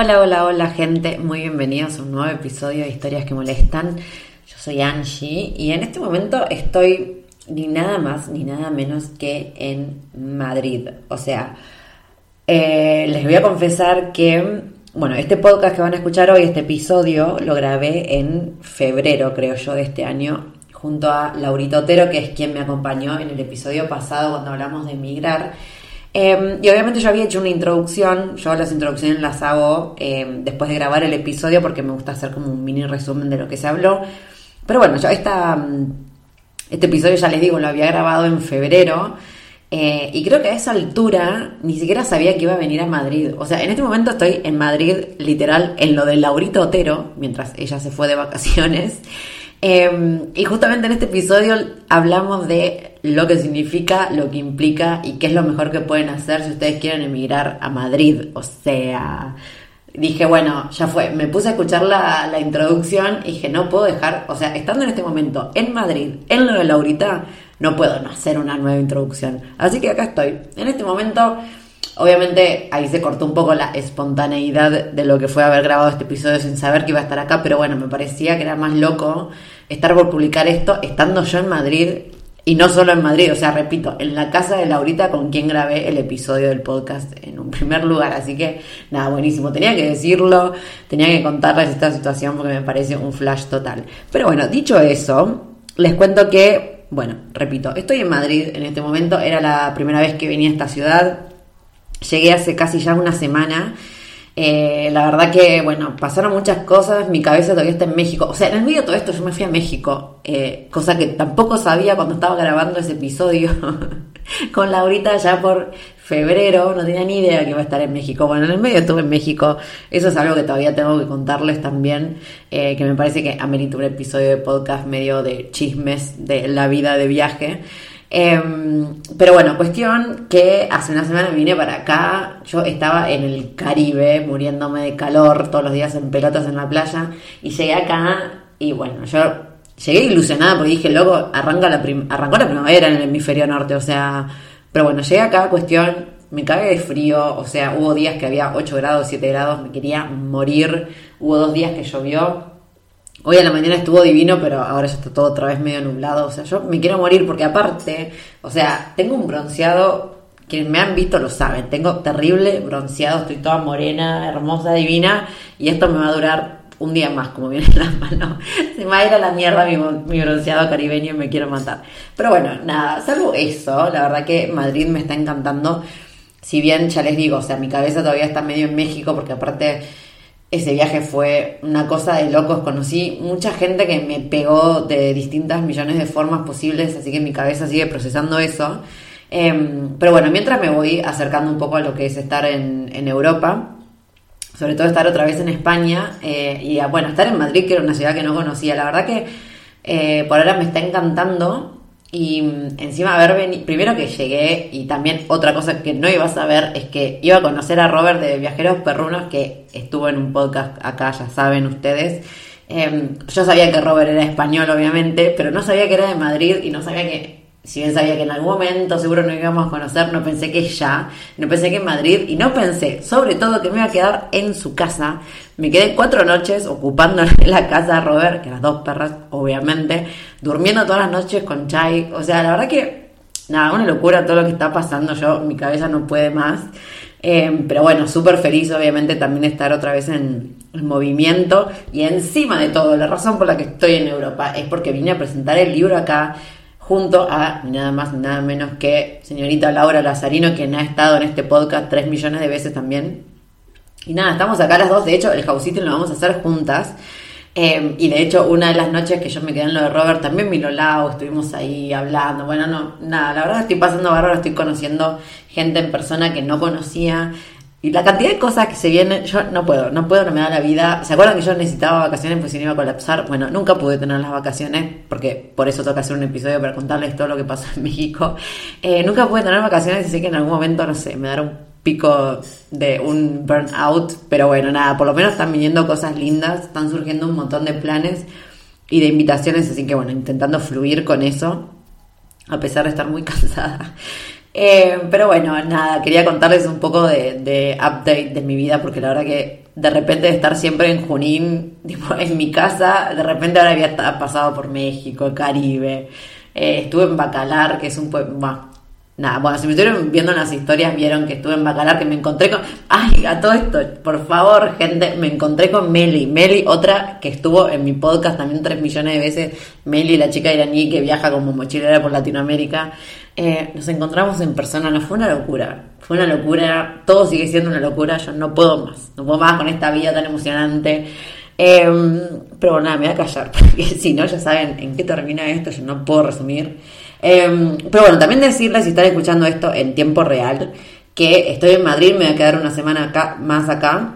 Hola, hola, hola gente, muy bienvenidos a un nuevo episodio de Historias que Molestan. Yo soy Angie y en este momento estoy ni nada más ni nada menos que en Madrid. O sea, eh, les voy a confesar que, bueno, este podcast que van a escuchar hoy, este episodio, lo grabé en febrero, creo yo, de este año, junto a Laurito Otero, que es quien me acompañó en el episodio pasado cuando hablamos de emigrar. Em, y obviamente yo había hecho una introducción, yo las introducciones las hago em, después de grabar el episodio porque me gusta hacer como un mini resumen de lo que se habló. Pero bueno, yo esta, mm, este episodio ya les digo, lo había grabado en febrero. Eh, y creo que a esa altura ni siquiera sabía que iba a venir a Madrid. O sea, en este momento estoy en Madrid, literal, en lo de Laurito Otero, mientras ella se fue de vacaciones. Em, y justamente en este episodio hablamos de lo que significa, lo que implica y qué es lo mejor que pueden hacer si ustedes quieren emigrar a Madrid. O sea, dije, bueno, ya fue. Me puse a escuchar la, la introducción y dije, no puedo dejar, o sea, estando en este momento en Madrid, en lo de Laurita, no puedo hacer una nueva introducción. Así que acá estoy. En este momento Obviamente ahí se cortó un poco la espontaneidad de lo que fue haber grabado este episodio sin saber que iba a estar acá, pero bueno, me parecía que era más loco estar por publicar esto estando yo en Madrid y no solo en Madrid, o sea, repito, en la casa de Laurita con quien grabé el episodio del podcast en un primer lugar, así que nada, buenísimo, tenía que decirlo, tenía que contarles esta situación porque me parece un flash total. Pero bueno, dicho eso, les cuento que, bueno, repito, estoy en Madrid en este momento, era la primera vez que venía a esta ciudad, Llegué hace casi ya una semana. Eh, la verdad que, bueno, pasaron muchas cosas, mi cabeza todavía está en México. O sea, en el medio de todo esto yo me fui a México, eh, cosa que tampoco sabía cuando estaba grabando ese episodio con Laurita ya por febrero, no tenía ni idea que iba a estar en México. Bueno, en el medio estuve en México, eso es algo que todavía tengo que contarles también, eh, que me parece que amerita un episodio de podcast medio de chismes de la vida de viaje. Em, pero bueno, cuestión que hace una semana vine para acá, yo estaba en el Caribe muriéndome de calor todos los días en pelotas en la playa. Y llegué acá y bueno, yo llegué ilusionada porque dije, loco, arranca la arrancó la primavera en el hemisferio norte, o sea, pero bueno, llegué acá, cuestión, me cagué de frío, o sea, hubo días que había 8 grados, 7 grados, me quería morir, hubo dos días que llovió, Hoy a la mañana estuvo divino, pero ahora ya está todo otra vez medio nublado. O sea, yo me quiero morir porque aparte, o sea, tengo un bronceado, quienes me han visto lo saben, tengo terrible bronceado, estoy toda morena, hermosa, divina, y esto me va a durar un día más, como viene en las manos. Se me va a ir a la mierda mi, mi bronceado caribeño y me quiero matar. Pero bueno, nada, salvo eso, la verdad que Madrid me está encantando. Si bien ya les digo, o sea, mi cabeza todavía está medio en México, porque aparte ese viaje fue una cosa de locos. Conocí mucha gente que me pegó de distintas millones de formas posibles, así que mi cabeza sigue procesando eso. Em, pero bueno, mientras me voy acercando un poco a lo que es estar en, Europa, sobre todo estar otra vez en España eh, y bueno, estar en Madrid, que era una ciudad que no conocía. La verdad que eh, por ahora me está encantando. Y mm, encima haber venido, primero que llegué y también otra cosa que no iba a saber es que iba a conocer a Robert de Viajeros Perrunos que estuvo en un podcast acá, ya saben ustedes. Em, yo sabía que Robert era español obviamente, pero no sabía que era de Madrid y no sabía que si bien sabía que en algún momento seguro no íbamos a conocer, no pensé que ya, no pensé que en Madrid y no pensé, sobre todo, que me iba a quedar en su casa. Me quedé cuatro noches ocupando la casa de Robert, que las dos perras, obviamente, durmiendo todas las noches con Chai. O sea, la verdad que, nada, una locura todo lo que está pasando. Yo, mi cabeza no puede más. Eh, pero bueno, súper feliz, obviamente, también estar otra vez en movimiento. Y encima de todo, la razón por la que estoy en Europa es porque vine a presentar el libro acá junto a nada más nada menos que señorita Laura Lazarino, quien ha estado en este podcast tres millones de veces también. Y nada, estamos acá las dos, de hecho el house lo vamos a hacer juntas. Em, y de hecho, una de las noches que yo me quedé en lo de Robert, también vino Lau, estuvimos ahí hablando. Bueno, no, nada, la verdad estoy pasando bárbaro, estoy conociendo gente en persona que no conocía. Y la cantidad de cosas que se vienen, yo no puedo, no puedo, no me da la vida. ¿Se acuerdan que yo necesitaba vacaciones pues si no iba a colapsar? Bueno, nunca pude tener las vacaciones, porque por eso toca hacer un episodio para contarles todo lo que pasó en México. Eh, nunca pude tener vacaciones sé que en algún momento, no sé, me dará un pico de un burnout, pero bueno, nada, por lo menos están viniendo cosas lindas, están surgiendo un montón de planes y de invitaciones, así que bueno, intentando fluir con eso, a pesar de estar muy cansada. Eh, pero bueno, nada, quería contarles un poco de, de, update de mi vida, porque la verdad que de repente de estar siempre en Junín, en mi casa, de repente ahora había pasado por México, Caribe, eh, estuve en Bacalar, que es un pueblo, Nada, bueno, si me estuvieron viendo las historias, vieron que estuve en Bacalar, que me encontré con. Ay, a todo esto, por favor, gente, me encontré con Meli. Meli, otra que estuvo en mi podcast también tres millones de veces. Meli, la chica iraní que viaja como mochilera por Latinoamérica. Eh, nos encontramos en persona, no fue una locura. Fue una locura, todo sigue siendo una locura. Yo no puedo más, no puedo más con esta vida tan emocionante. Em, pero nada, me voy a callar, porque si no, ya saben en qué termina esto, yo no puedo resumir. Em, pero bueno, también decirles, si están escuchando esto en tiempo real, que estoy en Madrid, me voy a quedar una semana acá, más acá.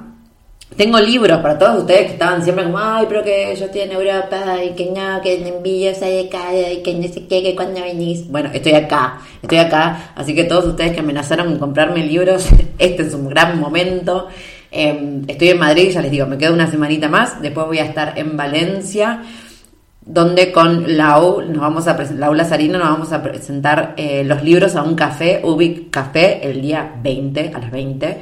Tengo libros para todos ustedes que estaban siempre como, ay, pero que yo estoy en Europa y que no, que envíos hay acá y que no sé qué, que cuando venís. Bueno, estoy acá, estoy acá. Así que todos ustedes que amenazaron con comprarme libros, este es un gran momento. Em, estoy en Madrid, ya les digo, me quedo una semanita más. Después voy a estar en Valencia donde con Lau, nos vamos a Lau Lazarino nos vamos a presentar eh, los libros a un café, Ubic Café, el día 20, a las 20.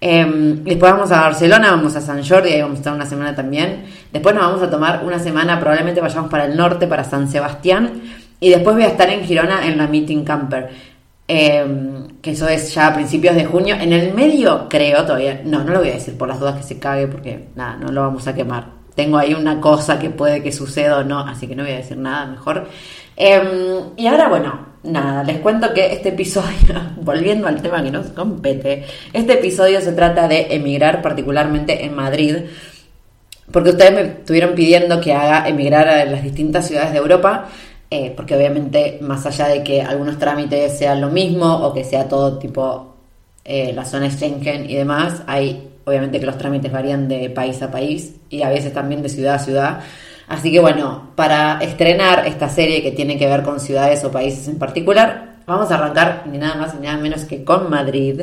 Em, después vamos a Barcelona, vamos a San Jordi, ahí vamos a estar una semana también. Después nos vamos a tomar una semana, probablemente vayamos para el norte, para San Sebastián. Y después voy a estar en Girona en la Meeting Camper. Em, que eso es ya a principios de junio. En el medio, creo todavía. No, no lo voy a decir por las dudas que se cague, porque nada, no lo vamos a quemar tengo ahí una cosa que puede que suceda o no, así que no voy a decir nada mejor. Em, y ahora, bueno, nada, les cuento que este episodio, volviendo al tema que nos compete, este episodio se trata de emigrar particularmente en Madrid, porque ustedes me estuvieron pidiendo que haga emigrar a las distintas ciudades de Europa, eh, porque obviamente más allá de que algunos trámites sean lo mismo o que sea todo tipo eh, la zona Schengen y demás, hay obviamente que los trámites varían de país a país y a veces también de ciudad a ciudad. Así que bueno, para estrenar esta serie que tiene que ver con ciudades o países en particular, vamos a arrancar ni nada más ni nada menos que con Madrid.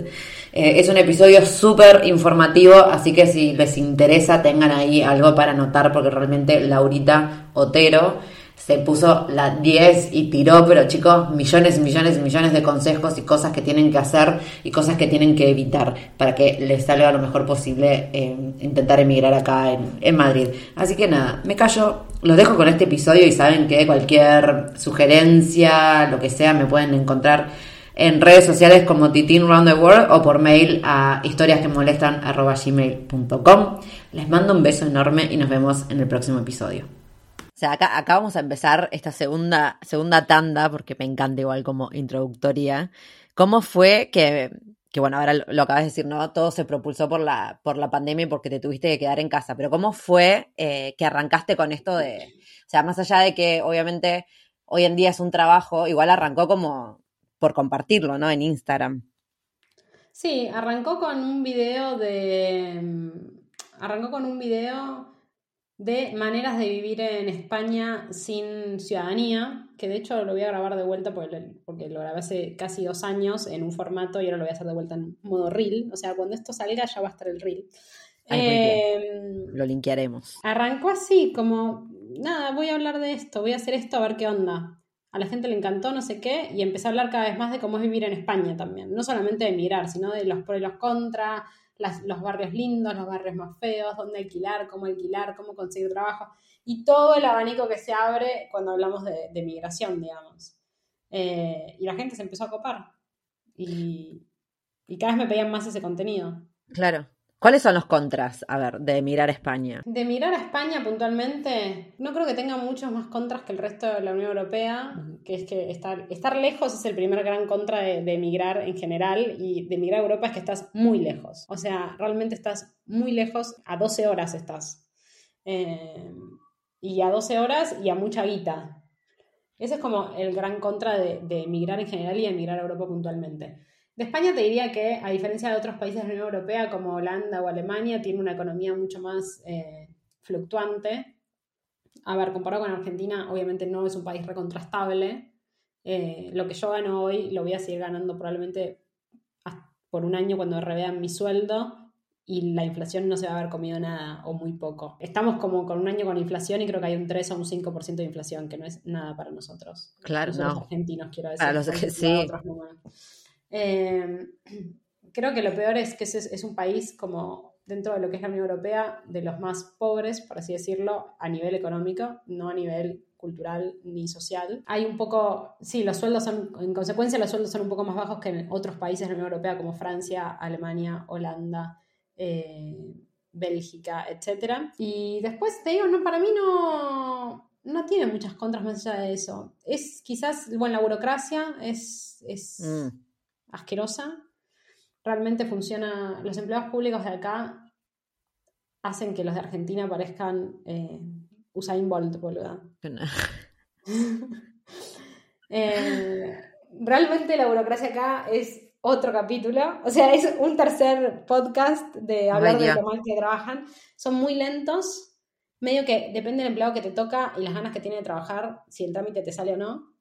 Eh, es un episodio súper informativo, así que si les interesa tengan ahí algo para anotar porque realmente Laurita Otero se puso la 10 y tiró, pero chicos, millones y millones y millones de consejos y cosas que tienen que hacer y cosas que tienen que evitar para que les salga lo mejor posible eh, intentar emigrar acá en, en, Madrid. Así que nada, me callo, los dejo con este episodio y saben que cualquier sugerencia, lo que sea, me pueden encontrar en redes sociales como Titin Round the World o por mail a historiasquemolestan.gmail.com. Les mando un beso enorme y nos vemos en el próximo episodio. O sea, acá, acá, vamos a empezar esta segunda, segunda tanda, porque me encanta igual como introductoria. ¿Cómo fue que, que, bueno, ahora lo, acabas de decir, ¿no? Todo se propulsó por la, por la pandemia y porque te tuviste que quedar en casa, pero ¿cómo fue eh, que arrancaste con esto de, o sea, más allá de que obviamente hoy en día es un trabajo, igual arrancó como por compartirlo, ¿no? En Instagram. Sí, arrancó con un video de, arrancó con un video de maneras de vivir en España sin ciudadanía, que de hecho lo voy a grabar de vuelta porque, lo grabé hace casi dos años en un formato y ahora lo voy a hacer de vuelta en modo reel. O sea, cuando esto salga ya va a estar el reel. Em, lo linkearemos. Arrancó así, como, nada, voy a hablar de esto, voy a hacer esto a ver qué onda. A la gente le encantó, no sé qué, y empecé a hablar cada vez más de cómo es vivir en España también. No solamente de emigrar, sino de los pros y los contras, los barrios lindos, los barrios más feos, dónde alquilar, cómo alquilar, cómo conseguir trabajo y todo el abanico que se abre cuando hablamos de, migración, digamos. Eh, y la gente se empezó a copar y, y cada vez me pedían más ese contenido. Claro. ¿Cuáles son los contras, a ver, de mirar a España? De mirar a España puntualmente, no creo que tenga muchos más contras que el resto de la Unión Europea, que es que estar, estar lejos es el primer gran contra de, emigrar en general y de emigrar a Europa es que estás muy lejos. O sea, realmente estás muy lejos, a 12 horas estás. Eh, y a 12 horas y a mucha guita. Ese es como el gran contra de, de emigrar en general y de emigrar a Europa puntualmente. De España te diría que, a diferencia de otros países de la Unión Europea como Holanda o Alemania, tiene una economía mucho más eh, fluctuante. A ver, comparado con Argentina, obviamente no es un país recontrastable. Eh, lo que yo gano hoy lo voy a seguir ganando probablemente por un año cuando revean mi sueldo y la inflación no se va a haber comido nada o muy poco. Estamos como con un año con inflación y creo que hay un 3 o un 5% de inflación, que no es nada para nosotros. Claro, nosotros argentinos, quiero decir. Para los que sí. Eh, creo que lo peor es que es, un país como dentro de lo que es la Unión Europea, de los más pobres, por así decirlo, a nivel económico, no a nivel cultural ni social. Hay un poco, sí, los sueldos son, en consecuencia, los sueldos son un poco más bajos que en otros países de la Unión Europea como Francia, Alemania, Holanda, eh, Bélgica, etc. Y después te digo, no, para mí no, no tiene muchas contras más allá de eso. Es quizás, bueno, la burocracia es, es mm. Asquerosa. Realmente funciona, los empleados públicos de acá hacen que los de Argentina parezcan eh, Usain Bolt, boluda. eh, realmente la burocracia acá es otro capítulo. O sea, es un tercer podcast de hablar de cómo mal que trabajan. Son muy lentos. Medio que depende del empleado que te toca y las ganas que tiene de trabajar, si el trámite te sale o no.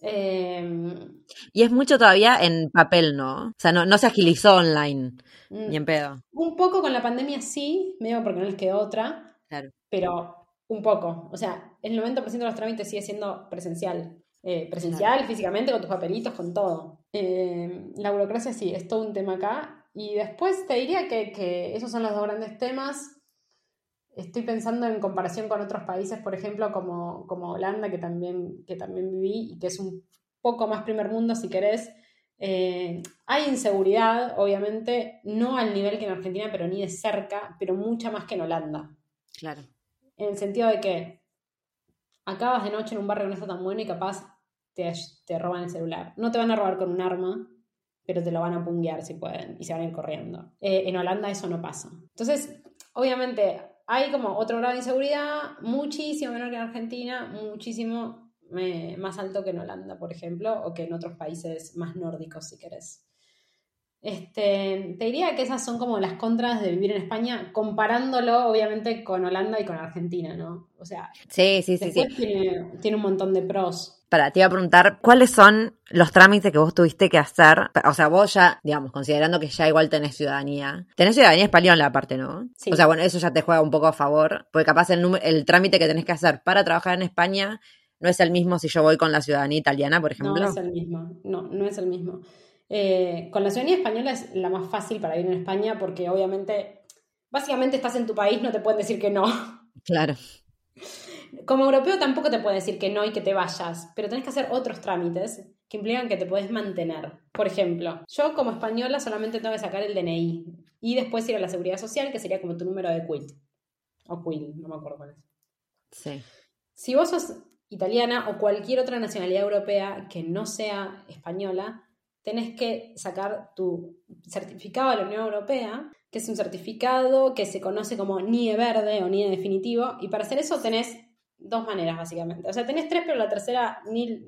Em, y es mucho todavía en papel, ¿no? O sea, no, no se agilizó online, mm, ni en pedo. Un poco con la pandemia sí, medio porque no les quedó otra. Claro. Pero un poco. O sea, el 90% de los trámites sigue siendo presencial. Eh, presencial, físicamente, con tus papelitos, con todo. Eh, la burocracia sí, es todo un tema acá. Y después te diría que, esos son los dos grandes temas. Estoy pensando en comparación con otros países, por ejemplo, como, como Holanda, que también, que también viví y que es un poco más primer mundo, si querés. Eh, hay inseguridad, obviamente, no al nivel que en Argentina, pero ni de cerca, pero mucha más que en Holanda. Claro. En el sentido de que acabas de noche en un barrio que no está tan bueno y capaz te, roban el celular. No te van a robar con un arma, pero te lo van a punguear si pueden y se van a ir corriendo. Eh, en Holanda eso no pasa. Entonces, obviamente, hay como otro grado de inseguridad muchísimo menor que en Argentina, muchísimo eh, más alto que en Holanda, por ejemplo, o que en otros países más nórdicos, si querés. Este, te diría que esas son como las contras de vivir en España, comparándolo obviamente con Holanda y con Argentina, ¿no? O sea, sí, sí, sí, Tiene, tiene un montón de pros. Para, te iba a preguntar, ¿cuáles son los trámites que vos tuviste que hacer? O sea, vos ya, digamos, considerando que ya igual tenés ciudadanía. Tenés ciudadanía española aparte, ¿no? Sí. O sea, bueno, eso ya te juega un poco a favor, porque capaz el, el trámite que tenés que hacer para trabajar en España no es el mismo si yo voy con la ciudadanía italiana, por ejemplo. No es el mismo, no, no es el mismo. Eh, con la ciudadanía española es la más fácil para vivir en España porque obviamente, básicamente estás en tu país, no te pueden decir que no. Claro. Como europeo tampoco te puede decir que no y que te vayas, pero tenés que hacer otros trámites que implican que te puedes mantener. Por ejemplo, yo como española solamente tengo que sacar el DNI y después ir a la seguridad social, que sería como tu número de quit. O quit, no me acuerdo cuál es. Sí. Si vos sos italiana o cualquier otra nacionalidad europea que no sea española, tenés que sacar tu certificado de la Unión Europea, que es un certificado que se conoce como NIE verde o NIE definitivo, y para hacer eso tenés dos maneras básicamente. O sea, tenés tres, pero la tercera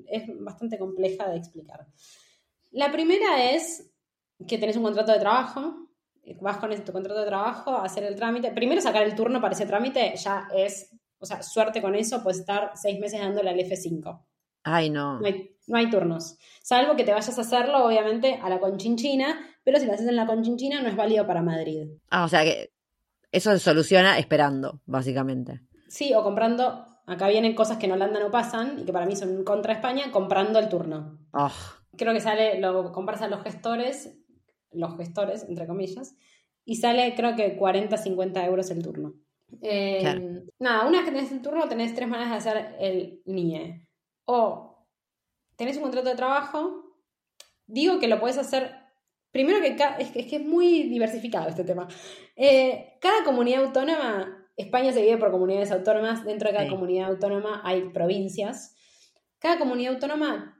es bastante compleja de explicar. La primera es que tenés un contrato de trabajo, vas con tu contrato de trabajo a hacer el trámite. Primero sacar el turno para ese trámite ya es, o sea, suerte con eso, puedes estar seis meses dándole al F5. Ay, no. No hay, turnos. Salvo que te vayas a hacerlo, obviamente, a la Conchinchina, pero si lo haces en la Conchinchina no es válido para Madrid. Ah, o sea que eso se soluciona esperando, básicamente. Sí, o comprando Acá vienen cosas que en Holanda no pasan y que para mí son contra España, comprando el turno. Oh. Creo que sale, lo compras a los gestores, los gestores, entre comillas, y sale creo que 40, 50 euros el turno. Eh, nada, una vez que tenés el turno, tenés tres maneras de hacer el NIE. O tenés un contrato de trabajo, digo que lo podés hacer Primero que, es, que es muy diversificado este tema. Eh, cada comunidad autónoma España se divide por comunidades autónomas, dentro de cada comunidad autónoma hay provincias. Cada comunidad autónoma,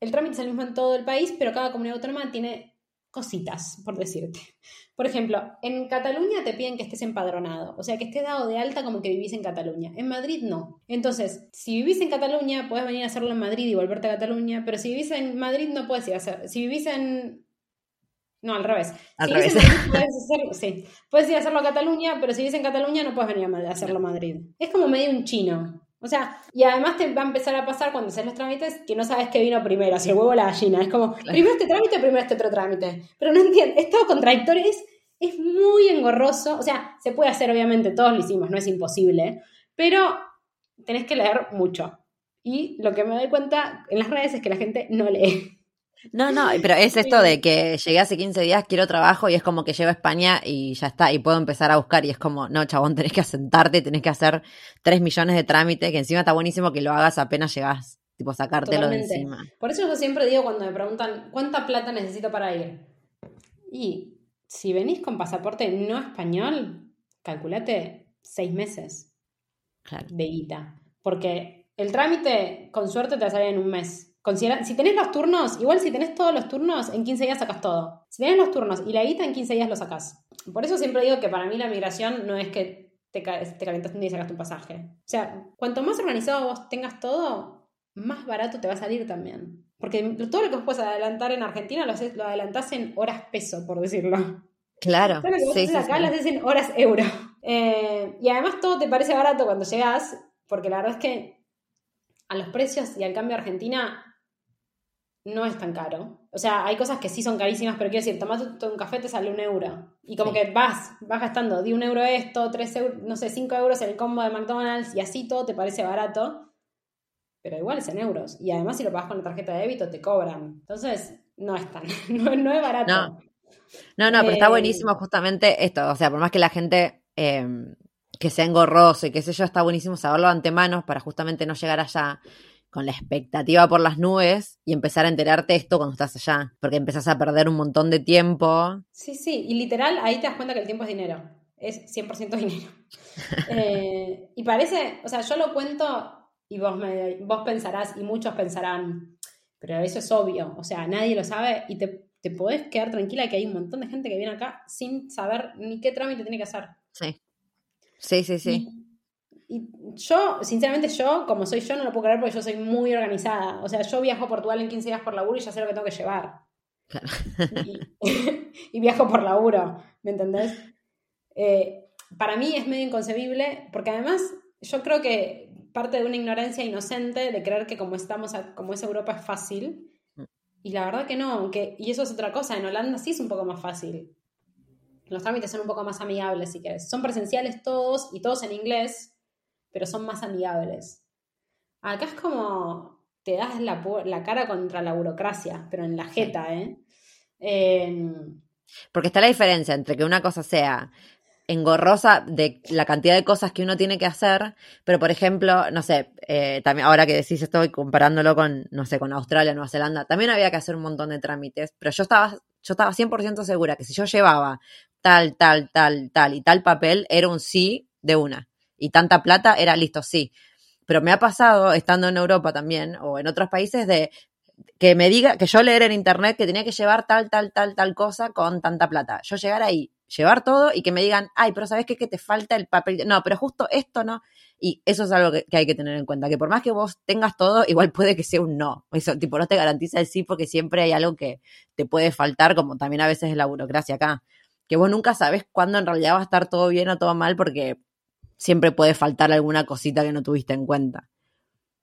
el trámite es el mismo en todo el país, pero cada comunidad autónoma tiene cositas, por decirte. Por ejemplo, en Cataluña te piden que estés empadronado, o sea, que estés dado de alta como que vivís en Cataluña. En Madrid no. Entonces, si vivís en Cataluña, puedes venir a hacerlo en Madrid y volverte a Cataluña, pero si vivís en Madrid no puedes ir a hacer. Si vivís en no, al revés. Al revés. puedes, sí. puedes ir a hacerlo a Cataluña, pero si vives en Cataluña no puedes venir a hacerlo a Madrid. Es como medio un chino. O sea, y además te va a empezar a pasar cuando haces los trámites que no sabes qué vino primero, si el huevo o la gallina. Es como, primero este trámite, primero este otro trámite. Pero no entiendo, es todo contradictorio, es, es muy engorroso. O sea, se puede hacer, obviamente, todos lo hicimos, no es imposible, pero tenés que leer mucho. Y lo que me doy cuenta en las redes es que la gente no lee. No, no, pero es esto de que llegué hace 15 días, quiero trabajo y es como que llego a España y ya está, y puedo empezar a buscar y es como, no, chabón, tenés que asentarte, tenés que hacer 3 millones de trámites, que encima está buenísimo que lo hagas apenas llegás, tipo sacártelo de encima. Por eso yo siempre digo cuando me preguntan, ¿cuánta plata necesito para ir? Y si venís con pasaporte no español, calculate 6 meses de guita. Porque el trámite, con suerte, te salir en un mes Considera, si tenés los turnos, igual si tenés todos los turnos, en 15 días sacas todo. Si tenés los turnos y la guita, en 15 días lo sacas. Por eso siempre digo que para mí la migración no es que te, te calentaste un día y sacaste un pasaje. O sea, cuanto más organizado vos tengas todo, más barato te va a salir también. Porque todo lo que vos puedes adelantar en Argentina lo, haces, lo adelantás en horas peso, por decirlo. Claro. Todo lo que vos haces acá lo haces en horas euro. Eh, y además todo te parece barato cuando llegas, porque la verdad es que a los precios y al cambio de Argentina no es tan caro. O sea, hay cosas que sí son carísimas, pero quiero decir, tomate un café te sale un euro. Y como que vas, vas gastando, di un euro esto, tres euros, no sé, cinco euros en el combo de McDonald's y así todo te parece barato. Pero igual es en euros. Y además si lo pagas con la tarjeta de débito te cobran. Entonces, no es tan, no, es barato. No, no, no pero está eh, buenísimo justamente esto. O sea, por más que la gente eh, que sea engorroso y qué sé yo, está buenísimo saberlo antemano para justamente no llegar allá con la expectativa por las nubes y empezar a enterarte esto cuando estás allá, porque empezás a perder un montón de tiempo. Sí, sí, y literal ahí te das cuenta que el tiempo es dinero, es 100% dinero. Eh, y parece, o sea, yo lo cuento y vos, me, vos pensarás y muchos pensarán, pero eso es obvio, o sea, nadie lo sabe y te, te podés quedar tranquila que hay un montón de gente que viene acá sin saber ni qué trámite tiene que hacer. Sí. Sí, sí, sí. Y yo, sinceramente, yo, como soy yo, no lo puedo creer porque yo soy muy organizada. O sea, yo viajo a Portugal en 15 días por laburo y ya sé lo que tengo que llevar. Y, viajo por laburo, ¿me entendés? Eh, para mí es medio inconcebible porque además yo creo que parte de una ignorancia inocente de creer que como estamos, como es Europa es fácil. Mm. Y la verdad que no, que, y eso es otra cosa, en Holanda sí es un poco más fácil. Los trámites son un poco más amigables, si querés. Son presenciales todos y todos en inglés, pero son más amigables. Acá es como te das la, la cara contra la burocracia, pero en la jeta, ¿eh? Em, Porque está la diferencia entre que una cosa sea engorrosa de la cantidad de cosas que uno tiene que hacer, pero por ejemplo, no sé, eh, también ahora que decís esto y comparándolo con, no sé, con Australia, Nueva Zelanda, también había que hacer un montón de trámites, pero yo estaba, yo estaba 100% segura que si yo llevaba tal, tal, tal, tal y tal papel, era un sí de una y tanta plata, era listo, sí. Pero me ha pasado, estando en Europa también, o en otros países, de que me diga, que yo leer en internet que tenía que llevar tal, tal, tal, tal cosa con tanta plata. Yo llegar ahí, llevar todo y que me digan, ay, pero ¿sabes qué? Que te falta el papel. No, pero justo esto no. Y eso es algo que, hay que tener en cuenta, que por más que vos tengas todo, igual puede que sea un no. Eso, tipo, no te garantiza el sí porque siempre hay algo que te puede faltar, como también a veces es la burocracia acá. Que vos nunca sabes cuándo en realidad va a estar todo bien o todo mal porque siempre puede faltar alguna cosita que no tuviste en cuenta.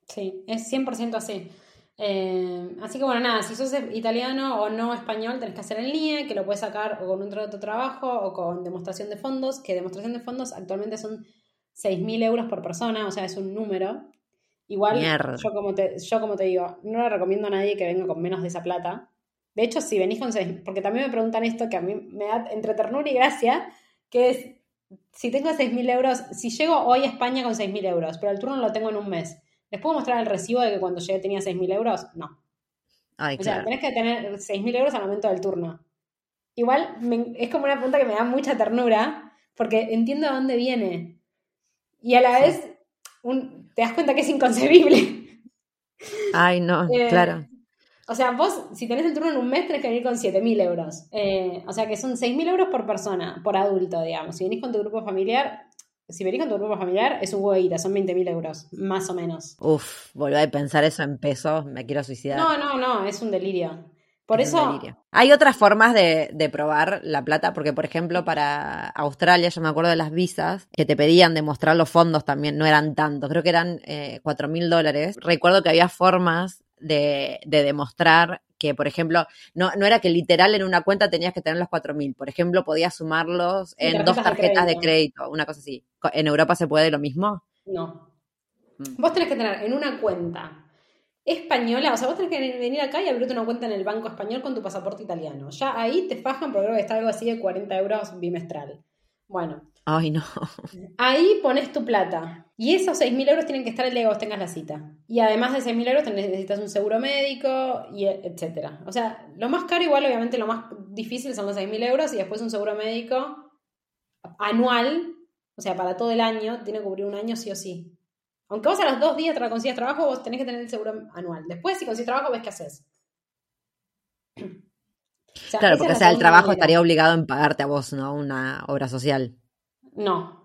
Sí, es 100% así. Eh, así que bueno, nada, si sos italiano o no español, tenés que hacer en línea, que lo puedes sacar o con un otro trabajo o con demostración de fondos, que demostración de fondos actualmente son 6.000 euros por persona, o sea, es un número. Igual, yo como, te, yo como te digo, no le recomiendo a nadie que venga con menos de esa plata. De hecho, si venís con 6, porque también me preguntan esto que a mí me da entre ternura y gracia, que es, si tengo 6.000 euros, si llego hoy a España con 6.000 euros, pero el turno lo tengo en un mes, ¿les puedo mostrar el recibo de que cuando llegué tenía 6.000 euros? No. o sea, tenés que tener 6.000 euros al momento del turno. Igual es como una pregunta que me da mucha ternura, porque entiendo de dónde viene. Y a la vez te das cuenta que es inconcebible. Ay, no, eh, claro. O sea, vos, si tenés el turno en un mes, tenés que venir con 7.000 euros. Eh, o sea, que son 6.000 euros por persona, por adulto, digamos. Si venís con tu grupo familiar, si venís con tu grupo familiar, es un huevita, son 20.000 euros, más o menos. Uf, volver a pensar eso en pesos, me quiero suicidar. No, no, no, es un delirio. Por eso. Hay otras formas de, de, probar la plata, porque por ejemplo para Australia, yo me acuerdo de las visas que te pedían demostrar los fondos también, no eran tantos, creo que eran eh, 4 mil dólares. Recuerdo que había formas de, demostrar que, por ejemplo, no, no era que literal en una cuenta tenías que tener los 4.000. Por ejemplo, podías sumarlos en dos tarjetas de crédito. una cosa así. ¿En Europa se puede lo mismo? No. Mm. Vos tenés que tener en una cuenta española, o sea, vos tenés que venir acá y abrirte una cuenta en el banco español con tu pasaporte italiano. Ya ahí te fajan porque creo que está algo así de 40 euros bimestral. Bueno. Ay, no. Ahí pones tu plata. Y esos 6.000 euros tienen que estar el día que vos tengas la cita. Y además de 6.000 euros necesitas un seguro médico, y etcétera. O sea, lo más caro igual, obviamente lo más difícil son los 6.000 euros y después un seguro médico anual, o sea, para todo el año, tiene que cubrir un año sí o sí. Aunque vos a los dos días te consigas trabajo, vos tenés que tener el seguro anual. Después, si consigues trabajo, ves qué haces. claro, porque o sea, el trabajo estaría obligado en pagarte a vos, ¿no? Una obra social. No.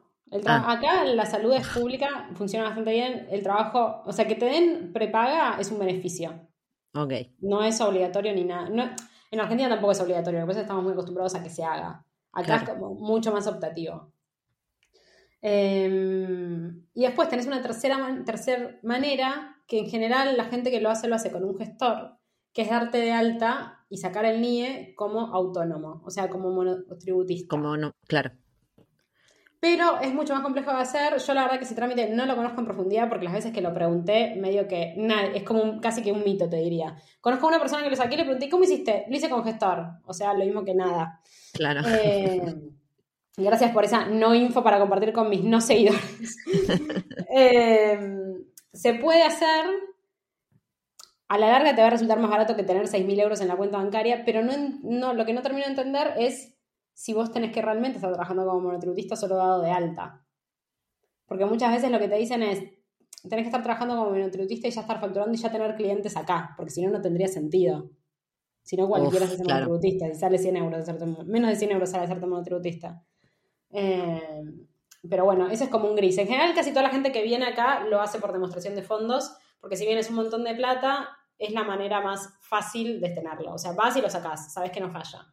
Ah. Acá la salud es pública, funciona bastante bien. El trabajo, o sea, que te den prepaga es un beneficio. Ok. No es obligatorio ni nada. en Argentina tampoco es obligatorio, por eso estamos muy acostumbrados a que se haga. Acá es como mucho más optativo. Em, y después tenés una tercera, tercera manera, que en general la gente que lo hace lo hace con un gestor, que es darte de alta y sacar el NIE como autónomo, o sea, como monotributista. Como no, claro. Pero es mucho más complejo de hacer. Yo la verdad que ese trámite no lo conozco en profundidad porque las veces que lo pregunté, medio que nada, es como casi que un mito, te diría. Conozco a una persona que lo saqué y le pregunté, ¿cómo hiciste? Lo hice con gestor. O sea, lo mismo que nada. Claro. Eh, Gracias por esa no info para compartir con mis no seguidores. Em, se puede hacer. A la larga te va a resultar más barato que tener 6.000 euros en la cuenta bancaria, pero no, no, lo que no termino de entender es si vos tenés que realmente estar trabajando como monotributista solo dado de alta. Porque muchas veces lo que te dicen es, tenés que estar trabajando como monotributista y ya estar facturando y ya tener clientes acá, porque si no, no tendría sentido. Si no, cualquiera se hace monotributista y sale 100 euros, menos de 100 euros sale hacerte monotributista. Eh, pero bueno, ese es como un gris. En general, casi toda la gente que viene acá lo hace por demostración de fondos, porque si bien es un montón de plata, es la manera más fácil de tenerlo. O sea, vas y lo sacás, sabes que no falla.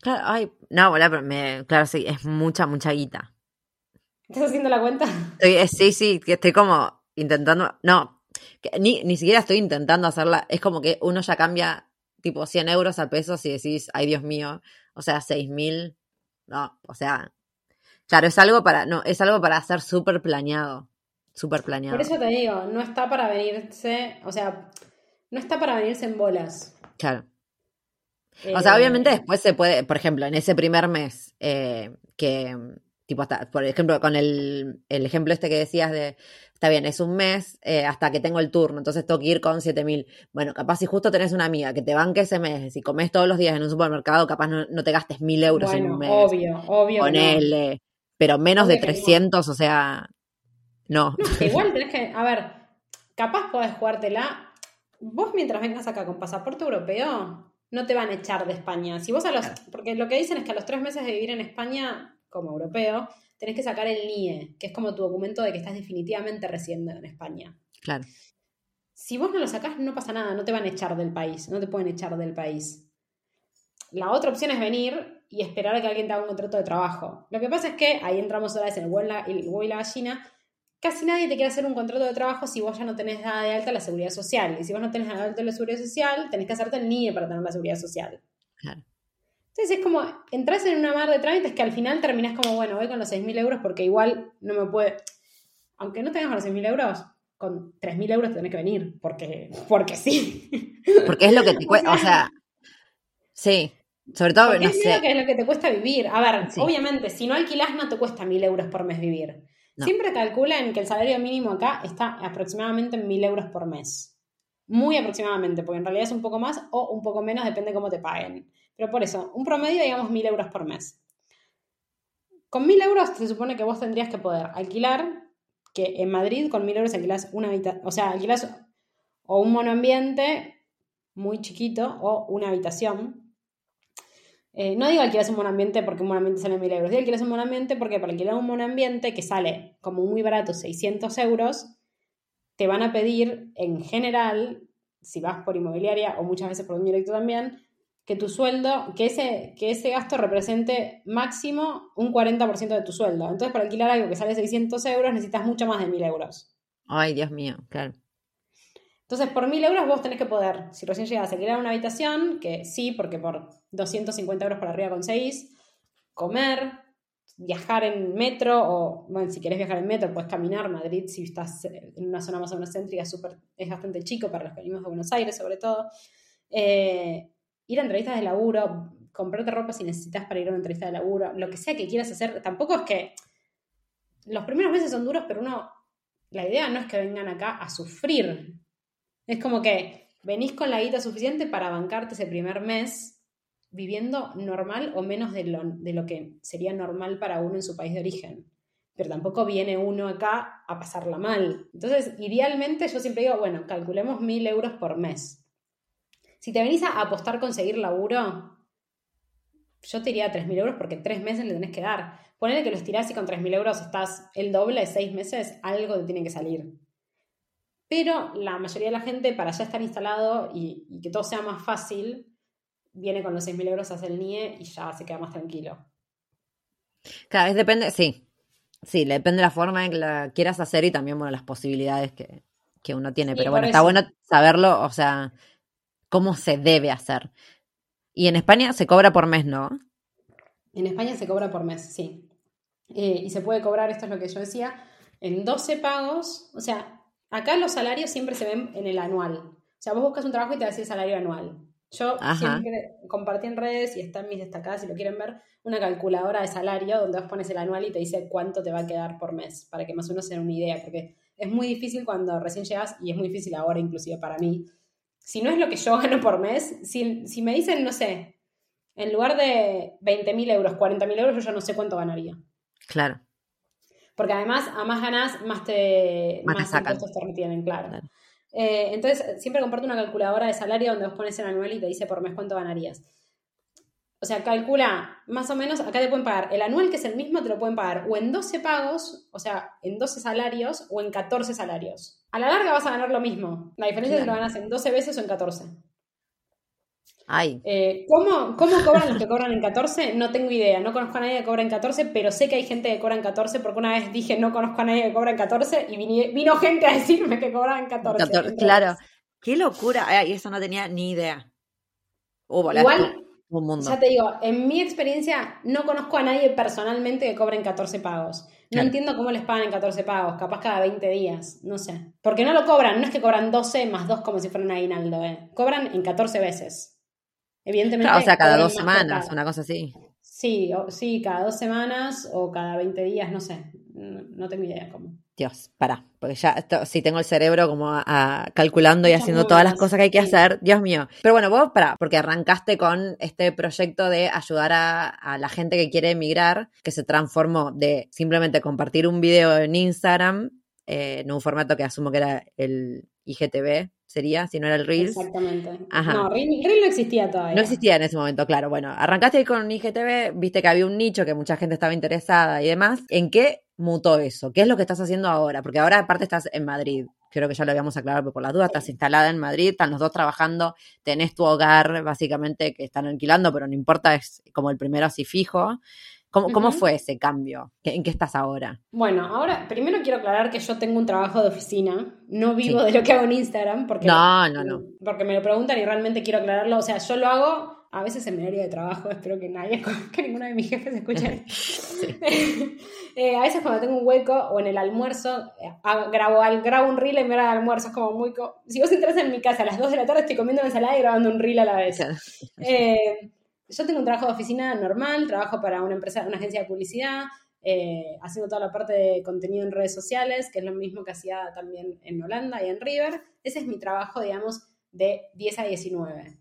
Claro, ay, no, pero me, claro, sí, es mucha, mucha guita. ¿Estás haciendo la cuenta? Eh, sí, sí, que estoy como intentando, no, ni, ni siquiera estoy intentando hacerla, es como que uno ya cambia tipo 100 euros a pesos y decís, ay Dios mío, o sea, 6 mil no, o sea, claro, es algo para, no, es algo para hacer súper planeado, súper planeado. Por eso te digo, no está para venirse, o sea, no está para venirse en bolas. Claro. O sea, obviamente eh, después se puede, por ejemplo, en ese primer mes, eh, que, tipo, hasta, por ejemplo, con el, el ejemplo este que decías de está bien, es un mes eh, hasta que tengo el turno, entonces tengo que ir con 7000. Bueno, capaz si justo tenés una amiga que te banque ese mes y comes todos los días en un supermercado, capaz no, te gastes 1000 euros en un mes. Obvio, obvio. Ponele, pero menos de 300, o sea, no. no. Igual tenés que, a ver, capaz podés jugártela. Vos mientras vengas acá con pasaporte europeo, no te van a echar de España. Si vos a los, porque lo que dicen es que a los tres meses de vivir en España como europeo, tenés que sacar el NIE, que es como tu documento de que estás definitivamente residiendo en España. Claro. Si vos no lo sacás, no pasa nada, no te van a echar del país, no te pueden echar del país. La otra opción es venir y esperar a que alguien te haga un contrato de trabajo. Lo que pasa es que, ahí entramos otra vez en el huevo y la gallina, casi nadie te quiere hacer un contrato de trabajo si vos ya no tenés nada de alta la seguridad social. Y si vos no tenés nada de alta la seguridad social, tenés que hacerte el NIE para tener la seguridad social. Claro. Entonces es como, entras en una mar de trámites que al final terminás como, bueno, voy con los 6.000 euros porque igual no me puede, aunque no tengas los 6.000 euros, con 3.000 euros te tenés que venir, porque, porque sí. Porque es lo que te cuesta, o sea, sí, sobre todo, no es sé. que es lo que te cuesta vivir. A ver, obviamente, si no alquilás no te cuesta 1.000 euros por mes vivir. Siempre calculan que el salario mínimo acá está aproximadamente en 1.000 euros por mes. Muy aproximadamente, porque en realidad es un poco más o un poco menos, depende cómo te paguen. Pero por eso, un promedio, digamos, mil euros por mes. Con mil euros se supone que vos tendrías que poder alquilar, que en Madrid con mil euros alquilás una habitación, o sea, alquilás o un monoambiente muy chiquito o una habitación. Eh, no digo alquilas un monoambiente porque un monoambiente sale mil euros, digo alquilas un monoambiente porque para alquilar un monoambiente que sale como muy barato, 600 euros, te van a pedir en general, si vas por inmobiliaria o muchas veces por un directo también, que tu sueldo, que ese, que ese gasto represente máximo un 40% de tu sueldo. Entonces, para alquilar algo que sale 600 euros, necesitas mucho más de 1000 euros. Ay, Dios mío, claro. Entonces, por 1000 euros vos tenés que poder, si recién llegas alquilar una habitación, que sí, porque por 250 euros para arriba con 6, comer, viajar en metro o, bueno, si querés viajar en metro, puedes caminar. Madrid, si estás en una zona más o menos céntrica, es, es bastante chico para los que venimos de Buenos Aires, sobre todo. Eh, ir a entrevistas de laburo, comprarte ropa si necesitas para ir a una entrevista de laburo, lo que sea que quieras hacer. Tampoco es que los primeros meses son duros, pero uno, la idea no es que vengan acá a sufrir. Es como que venís con la guita suficiente para bancarte ese primer mes viviendo normal o menos de lo, de lo que sería normal para uno en su país de origen. Pero tampoco viene uno acá a pasarla mal. Entonces, idealmente yo siempre digo, bueno, calculemos mil euros por mes. Si te venís a apostar conseguir laburo, yo te diría 3.000 euros porque tres meses le tenés que dar. Ponele que lo estirás y con 3.000 euros estás el doble de seis meses, algo te tiene que salir. Pero la mayoría de la gente, para ya estar instalado y, y que todo sea más fácil, viene con los 6.000 euros, hace el NIE y ya se queda más tranquilo. Cada vez depende, sí. Sí, depende de la forma en que la quieras hacer y también, bueno, las posibilidades que, uno tiene. Pero bueno, está bueno saberlo, o sea, cómo se debe hacer. Y en España se cobra por mes, ¿no? En España se cobra por mes, sí. Eh, y se puede cobrar, esto es lo que yo decía, en 12 pagos. O sea, acá los salarios siempre se ven en el anual. O sea, vos buscas un trabajo y te das el salario anual. Yo siempre compartí en redes y está en mis destacadas, si lo quieren ver, una calculadora de salario donde vos pones el anual y te dice cuánto te va a quedar por mes, para que más o menos se den una idea, porque es muy difícil cuando recién llegas, y es muy difícil ahora inclusive para mí. Si no es lo que yo gano por mes, si, si me dicen, no sé, en lugar de 20.000 euros, 40.000 euros, yo ya no sé cuánto ganaría. Claro. Porque además, a más ganas, más te, más, impuestos te retienen, claro. claro. Eh, entonces, siempre comparto una calculadora de salario donde vos pones el anual y te dice por mes cuánto ganarías. O sea, calcula más o menos, acá te pueden pagar el anual, que es el mismo, te lo pueden pagar o en 12 pagos, o sea, en 12 salarios, o en 14 salarios. A la larga vas a ganar lo mismo. La diferencia es que lo ganas en 12 veces o en 14. Ay. Eh, ¿cómo, cobran los que cobran en 14? No tengo idea. No conozco a nadie que cobra en 14, pero sé que hay gente que cobra en 14 porque una vez dije no conozco a nadie que cobra en 14 y vino, gente a decirme que cobraba en 14. claro. Qué locura. Ay, eso no tenía ni idea. Igual, un mundo. ya te digo, en mi experiencia no conozco a nadie personalmente que cobre en 14 pagos. No entiendo cómo les pagan en 14 pagos, capaz cada 20 días, no sé. Porque no lo cobran, no es que cobran 12 más 2 como si fuera un aguinaldo, ¿eh? cobran en 14 veces. Evidentemente. o sea, cada dos semanas, una cosa así. Sí, sí, cada dos semanas o cada 20 días, no sé. No, tengo idea cómo. Dios, para, porque ya si tengo el cerebro como calculando y haciendo todas las cosas que hay que hacer, Dios mío. Pero bueno, vos para, porque arrancaste con este proyecto de ayudar a, la gente que quiere emigrar, que se transformó de simplemente compartir un video en Instagram, eh, en un formato que asumo que era el IGTV, sería, si no era el Reels. Exactamente. No, Reel, no existía todavía. No existía en ese momento, claro. Bueno, arrancaste ahí con IGTV, viste que había un nicho, que mucha gente estaba interesada y demás. ¿En qué mutó eso? ¿Qué es lo que estás haciendo ahora? Porque ahora aparte estás en Madrid. Creo que ya lo habíamos aclarado por las dudas. Estás instalada en Madrid, están los dos trabajando, tenés tu hogar básicamente que están alquilando, pero no importa, es como el primero así fijo. ¿Cómo, fue ese cambio? ¿En qué estás ahora? Bueno, ahora primero quiero aclarar que yo tengo un trabajo de oficina, no vivo de lo que hago en Instagram, porque, no, no, no. porque me lo preguntan y realmente quiero aclararlo. O sea, yo lo hago a veces en mi área de trabajo, espero que nadie, que ninguno de mis jefes escuche. Eh, a veces cuando tengo un hueco o en el almuerzo, eh, grabo, grabo un reel en mi hora de almuerzo, es como muy... si vos entras en mi casa a las 2 de la tarde, estoy comiendo ensalada y grabando un reel a la vez. Eh, yo tengo un trabajo de oficina normal, trabajo para una empresa, una agencia de publicidad, eh, haciendo toda la parte de contenido en redes sociales, que es lo mismo que hacía también en Holanda y en River. Ese es mi trabajo, digamos, de 10 a 19.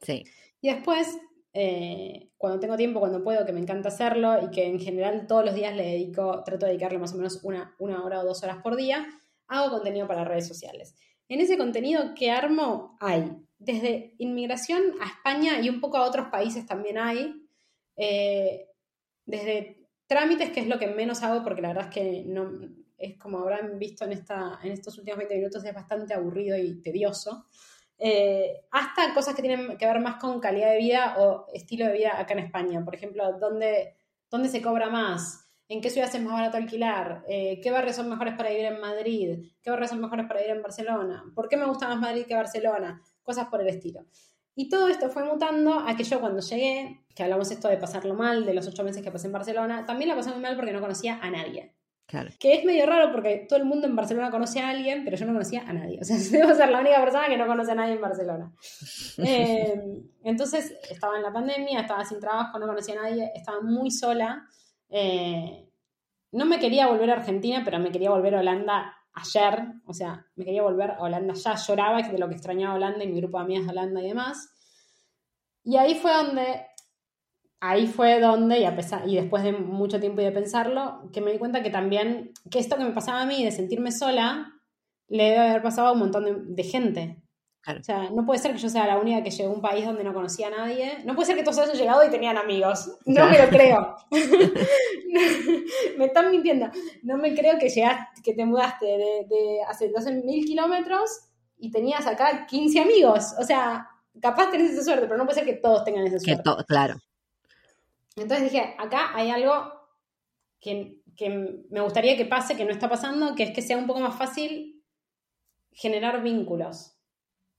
Sí. Y después, eh, cuando tengo tiempo, cuando puedo, que me encanta hacerlo y que en general todos los días le dedico, trato de dedicarle más o menos una, una hora o dos horas por día, hago contenido para redes sociales. En ese contenido que armo hay desde inmigración a España y un poco a otros países también hay, eh, desde trámites, que es lo que menos hago porque la verdad es que no, es como habrán visto en, esta, en estos últimos 20 minutos, es bastante aburrido y tedioso, eh, hasta cosas que tienen que ver más con calidad de vida o estilo de vida acá en España. Por ejemplo, ¿dónde, dónde se cobra más? ¿En qué ciudades es más barato alquilar? Eh, ¿Qué barrios son mejores para vivir en Madrid? ¿Qué barrios son mejores para vivir en Barcelona? ¿Por qué me gusta más Madrid que Barcelona? Cosas por el estilo. Y todo esto fue mutando a que yo cuando llegué, que hablamos esto de pasarlo mal, de los ocho meses que pasé en Barcelona, también la pasé muy mal porque no conocía a nadie. Claro. Que es medio raro porque todo el mundo en Barcelona conoce a alguien, pero yo no conocía a nadie. O sea, debo ser la única persona que no conoce a nadie en Barcelona. Eh, entonces, estaba en la pandemia, estaba sin trabajo, no conocía a nadie, estaba muy sola. Eh, no me quería volver a Argentina, pero me quería volver a Holanda ayer. O sea, me quería volver a Holanda ya. Lloraba de lo que extrañaba Holanda y mi grupo de amigas de Holanda y demás. Y ahí fue donde ahí fue donde, y, a pesar, y después de mucho tiempo y de pensarlo, que me di cuenta que también, que esto que me pasaba a mí de sentirme sola, le debe haber pasado a un montón de, de gente. Claro. O sea, no puede ser que yo sea la única que llegó a un país donde no conocía a nadie. No puede ser que todos hayan llegado y tenían amigos. No me lo creo. me están mintiendo. No me creo que llegaste, que te mudaste de, de hace 12.000 kilómetros y tenías acá 15 amigos. O sea, capaz tenés esa suerte, pero no puede ser que todos tengan esa suerte. claro. Entonces dije, acá hay algo que, que me gustaría que pase, que no está pasando, que es que sea un poco más fácil generar vínculos.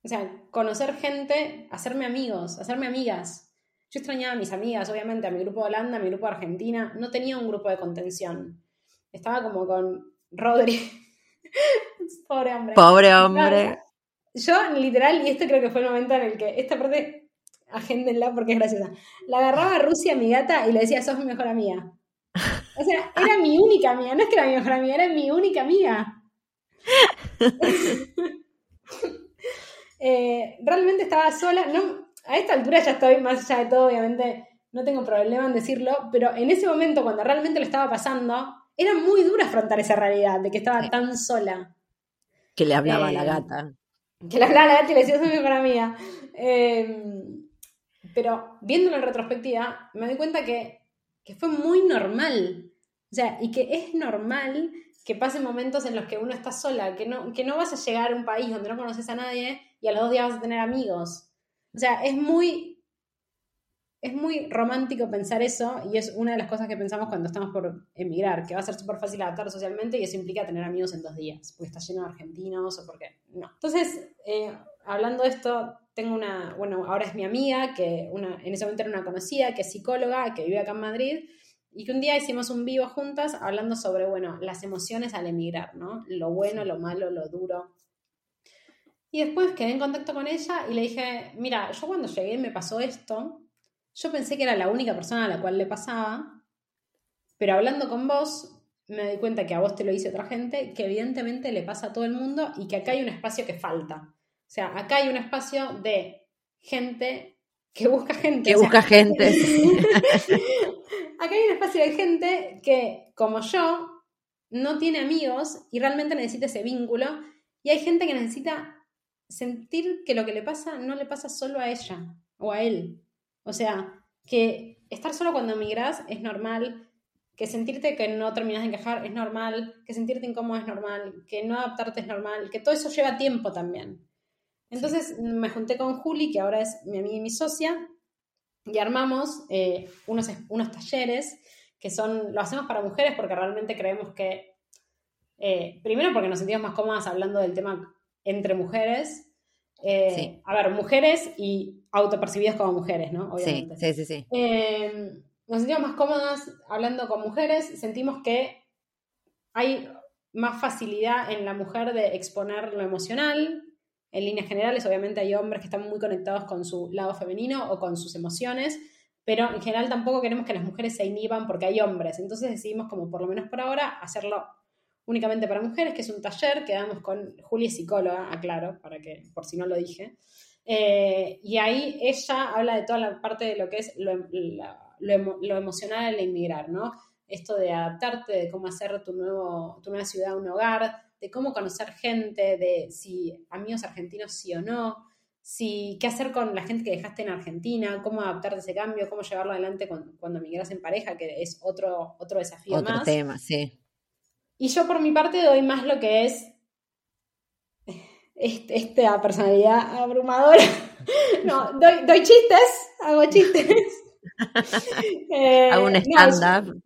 O sea, conocer gente, hacerme amigos, hacerme amigas. Yo extrañaba a mis amigas, obviamente, a mi grupo de Holanda, a mi grupo de Argentina. No tenía un grupo de contención. Estaba como con Rodri. Pobre hombre. Pobre hombre. Yo, literal, y este creo que fue el momento en el que esta parte, agéndenla porque es graciosa. La agarraba a Rusia, mi gata, y le decía, sos mi mejor amiga. O sea, era mi única amiga, no es que era mi mejor amiga, era mi única amiga. Eh, realmente estaba sola, no, a esta altura ya estoy más allá de todo, obviamente no tengo problema en decirlo, pero en ese momento cuando realmente lo estaba pasando, era muy duro afrontar esa realidad de que estaba tan sola. Que le hablaba a la Eh, gata. Que la hablaba a la gata y le decía, soy mejor amiga. Eh, pero viéndolo en retrospectiva, me doy cuenta que, que fue muy normal. O sea, y que es normal que pasen momentos en los que uno está sola, que no, que no vas a llegar a un país donde no conoces a nadie y a los dos días vas a tener amigos. O sea, es muy, es muy romántico pensar eso y es una de las cosas que pensamos cuando estamos por emigrar, que va a ser súper fácil adaptar socialmente y eso implica tener amigos en dos días, porque está lleno de argentinos o porque no. Entonces, eh, hablando de esto, tengo una, bueno, ahora es mi amiga, que una, en ese momento era una conocida, que es psicóloga, que vive acá en Madrid, y que un día hicimos un vivo juntas hablando sobre, bueno, las emociones al emigrar, ¿no? Lo bueno, lo malo, lo duro. Y después quedé en contacto con ella y le dije, mira, yo cuando llegué me pasó esto, yo pensé que era la única persona a la cual le pasaba, pero hablando con vos me di cuenta que a vos te lo dice otra gente, que evidentemente le pasa a todo el mundo y que acá hay un espacio que falta. O sea, acá hay un espacio de gente que busca gente. Que o sea, busca gente. Acá hay un espacio de gente que, como yo, no tiene amigos y realmente necesita ese vínculo. Y hay gente que necesita sentir que lo que le pasa no le pasa solo a ella o a él. O sea, que estar solo cuando emigras es normal, que sentirte que no terminas de encajar es normal, que sentirte incómodo es normal, que no adaptarte es normal, que todo eso lleva tiempo también. Entonces me junté con Juli, que ahora es mi amiga y mi socia, y armamos eh, unos, unos talleres que son, lo hacemos para mujeres porque realmente creemos que, eh, primero porque nos sentimos más cómodas hablando del tema entre mujeres, eh, Sí. a ver, mujeres y autopercibidas como mujeres, ¿no? Sí, Obviamente. sí, sí, sí. Eh, nos sentimos más cómodas hablando con mujeres, sentimos que hay más facilidad en la mujer de exponer lo emocional. En líneas generales, obviamente hay hombres que están muy conectados con su lado femenino o con sus emociones, pero en general tampoco queremos que las mujeres se inhiban porque hay hombres. Entonces decidimos, como por lo menos por ahora, hacerlo únicamente para mujeres, que es un taller que damos con Julia psicóloga, aclaro, para que, por si no lo dije. Eh, y ahí ella habla de toda la parte de lo que es lo, la- lo lo emocional al emigrar, ¿no? Esto de adaptarte, de cómo hacer tu, nuevo, tu nueva ciudad un hogar, de cómo conocer gente, de si amigos argentinos sí o no, si, qué hacer con la gente que dejaste en Argentina, cómo adaptarte a ese cambio, cómo llevarlo adelante cuando, cuando emigras en pareja, que es otro, otro desafío Otro más. tema, sí. Y yo por mi parte doy más lo que es este- esta personalidad abrumadora. No, doy, doy chistes, hago chistes. Eh, hago un stand-up.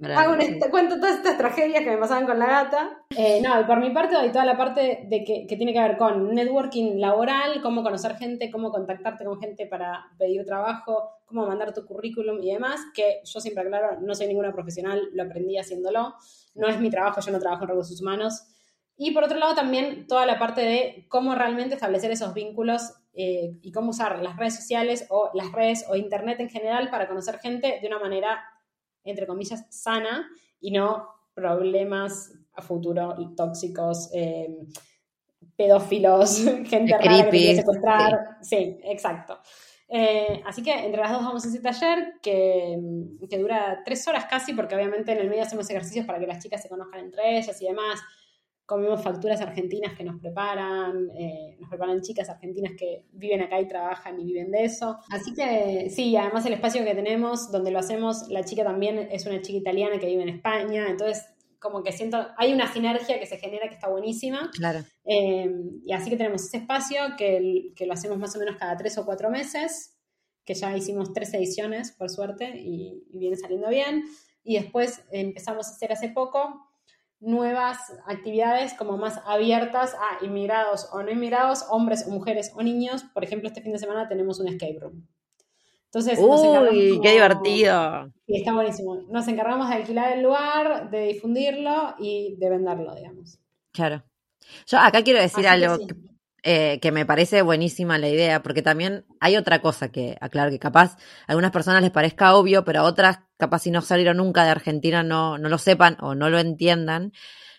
cuento todas estas tragedias que me pasaban con la gata. Eh, no, y por mi parte doy toda la parte de que, que, tiene que ver con networking laboral, cómo conocer gente, cómo contactarte con gente para pedir trabajo, cómo mandar tu currículum y demás, que yo siempre aclaro, no soy ninguna profesional, lo aprendí haciéndolo. No es mi trabajo, yo no trabajo en recursos humanos. Y por otro lado también toda la parte de cómo realmente establecer esos vínculos eh, y cómo usar las redes sociales o las redes o internet en general para conocer gente de una manera, entre comillas, sana y no problemas a futuro tóxicos, eh, pedófilos, gente rara que quiere secuestrar. Sí, exacto. Eh, así que entre las dos vamos a ese taller que, que, dura tres horas casi, porque obviamente en el medio hacemos ejercicios para que las chicas se conozcan entre ellas y demás comemos facturas argentinas que nos preparan, eh, nos preparan chicas argentinas que viven acá y trabajan y viven de eso. Así que sí, además el espacio que tenemos donde lo hacemos, la chica también es una chica italiana que vive en España, entonces como que siento, hay una sinergia que se genera que está buenísima. Claro. Eh, y así que tenemos ese espacio que, que, lo hacemos más o menos cada tres o cuatro meses, que ya hicimos tres ediciones, por suerte, y, y viene saliendo bien. Y después empezamos a hacer hace poco nuevas actividades como más abiertas a inmigrados o no inmigrados, hombres o mujeres o niños. Por ejemplo, este fin de semana tenemos un escape room. Entonces, ¡Uy, qué divertido! Y está buenísimo. Nos encargamos de alquilar el lugar, de difundirlo y de venderlo, digamos. Claro. Yo acá quiero decir algo. Eh, que me parece buenísima la idea, porque también hay otra cosa que, aclaro, que capaz a algunas personas les parezca obvio, pero a otras, capaz si no salieron nunca de Argentina, no, no lo sepan o no lo entiendan,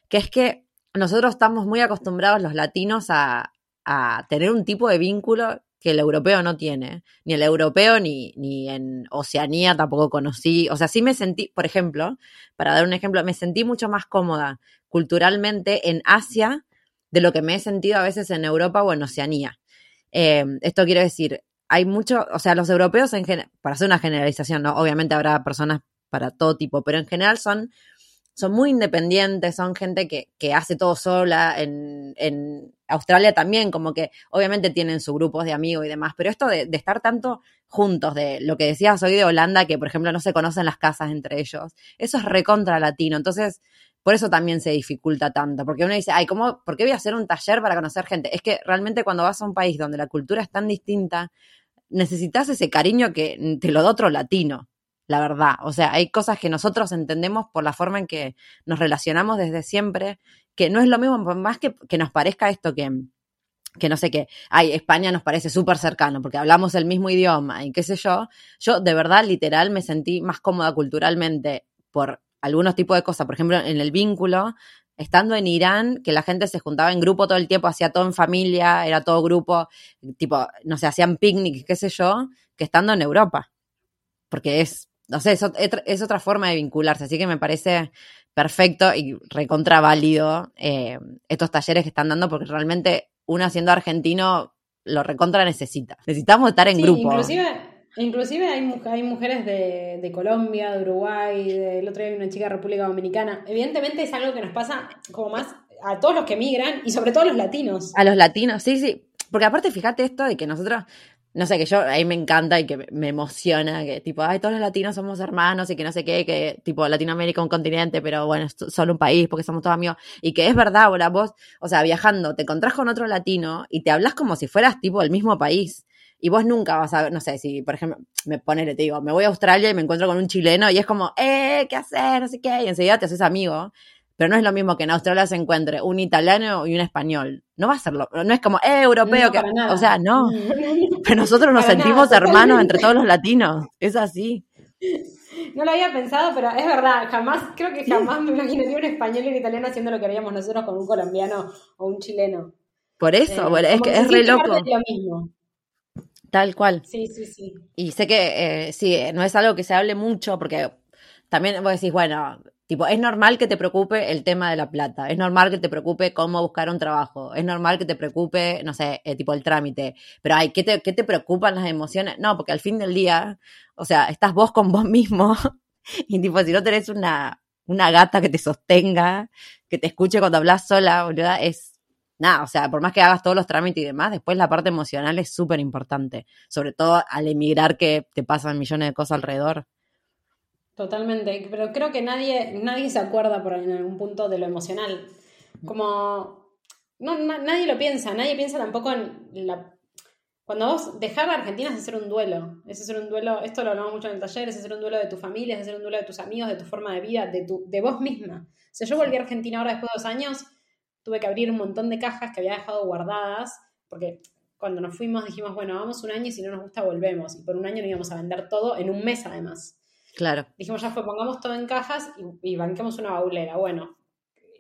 que es que nosotros estamos muy acostumbrados los latinos a, a tener un tipo de vínculo que el europeo no tiene, ni el europeo ni, ni en Oceanía tampoco conocí, o sea, sí me sentí, por ejemplo, para dar un ejemplo, me sentí mucho más cómoda culturalmente en Asia de lo que me he sentido a veces en Europa o en Oceanía. Eh, esto quiero decir, hay mucho, o sea, los europeos, en para hacer una generalización, ¿no? obviamente habrá personas para todo tipo, pero en general son, son muy independientes, son gente que, que hace todo sola. En, en, Australia también, como que obviamente tienen sus grupos de amigos y demás, pero esto de, de, estar tanto juntos, de lo que decías hoy de Holanda, que por ejemplo no se conocen las casas entre ellos, eso es recontra latino. Entonces, por eso también se dificulta tanto, porque uno dice, ay, ¿cómo, ¿por qué voy a hacer un taller para conocer gente? Es que realmente cuando vas a un país donde la cultura es tan distinta, necesitas ese cariño que te lo da otro latino, la verdad. O sea, hay cosas que nosotros entendemos por la forma en que nos relacionamos desde siempre, que no es lo mismo, más que, que nos parezca esto que, que no sé qué, ay, España nos parece súper cercano porque hablamos el mismo idioma y qué sé yo, yo de verdad literal me sentí más cómoda culturalmente por algunos tipos de cosas, por ejemplo, en el vínculo, estando en Irán, que la gente se juntaba en grupo todo el tiempo, hacía todo en familia, era todo grupo, tipo, no sé, hacían picnic, qué sé yo, que estando en Europa. Porque es, no sé, es, otra forma de vincularse, así que me parece perfecto y recontra válido eh, estos talleres que están dando, porque realmente uno siendo argentino lo recontra necesita. Necesitamos estar en grupo. Inclusive Inclusive hay, hay mujeres de, de, Colombia, de Uruguay, del otro día hay una chica de República Dominicana. Evidentemente es algo que nos pasa como más a todos los que migran y sobre todo a los latinos. A los latinos, sí, sí. Porque aparte, fíjate esto de que nosotros, no sé, que yo ahí me encanta y que me emociona, que tipo, ay, todos los latinos somos hermanos y que no sé qué, que tipo, Latinoamérica un continente, pero bueno, es solo un país porque somos todos amigos. Y que es verdad, ahora vos, o sea, viajando, te encontrás con otro latino y te hablas como si fueras tipo el mismo país y vos nunca vas a ver, no sé, si por ejemplo, me ponele, te digo, me voy a Australia y me encuentro con un chileno y es como, eh, ¿qué hacer? No sé qué, y enseguida te haces amigo. Pero no es lo mismo que en Australia se encuentre un italiano y un español. No va a serlo. No es como, eh, europeo, que. O sea, no. Pero nosotros nos sentimos hermanos entre todos los latinos. Es así. No lo había pensado, pero es verdad. Jamás, creo que jamás me imaginaría un español y un italiano haciendo lo que haríamos nosotros con un colombiano o un chileno. Por eso, eh, es que es re loco. Lo mismo. Tal cual. Sí, sí, sí. Y sé que eh, sí, no es algo que se hable mucho porque también vos decís, bueno, tipo, es normal que te preocupe el tema de la plata, es normal que te preocupe cómo buscar un trabajo, es normal que te preocupe, no sé, eh, tipo el trámite, pero ay, ¿qué te, ¿qué te preocupan las emociones? No, porque al fin del día, o sea, estás vos con vos mismo y tipo, si no tenés una, una gata que te sostenga, que te escuche cuando hablas sola, boluda, es nada, o sea, por más que hagas todos los trámites y demás, después la parte emocional es súper importante, sobre todo al emigrar que te pasan millones de cosas alrededor. Totalmente, pero creo que nadie, nadie se acuerda por en algún punto de lo emocional. Como no, nadie lo piensa, nadie piensa tampoco en la... Cuando vos dejar a Argentina es hacer un duelo, es hacer un duelo, esto lo hablamos mucho en el taller, es hacer un duelo de tu familia, es hacer un duelo de tus amigos, de tu forma de vida, de, tu, de vos misma. O sea, yo volví a Argentina ahora después de dos años, tuve que abrir un montón de cajas que había dejado guardadas, porque cuando nos fuimos dijimos, bueno, vamos un año y si no nos gusta volvemos. Y por un año no íbamos a vender todo en un mes además. Claro. Dijimos, ya fue, pongamos todo en cajas y, y banquemos una baulera. Bueno,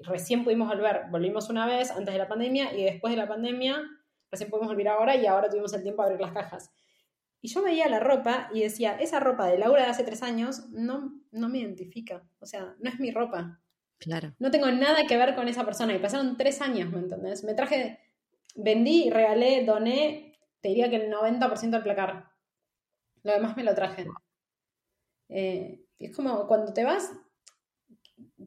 recién pudimos volver, volvimos una vez antes de la pandemia y después de la pandemia recién pudimos volver ahora y ahora tuvimos el tiempo de abrir las cajas. Y yo veía la ropa y decía, esa ropa de Laura de hace tres años no, no me identifica, o sea, no es mi ropa. Claro. No tengo nada que ver con esa persona y pasaron tres años, ¿me entendés? Me traje, vendí, regalé, doné, te diría que el 90% del placar. Lo demás me lo traje. Eh, es como cuando te vas,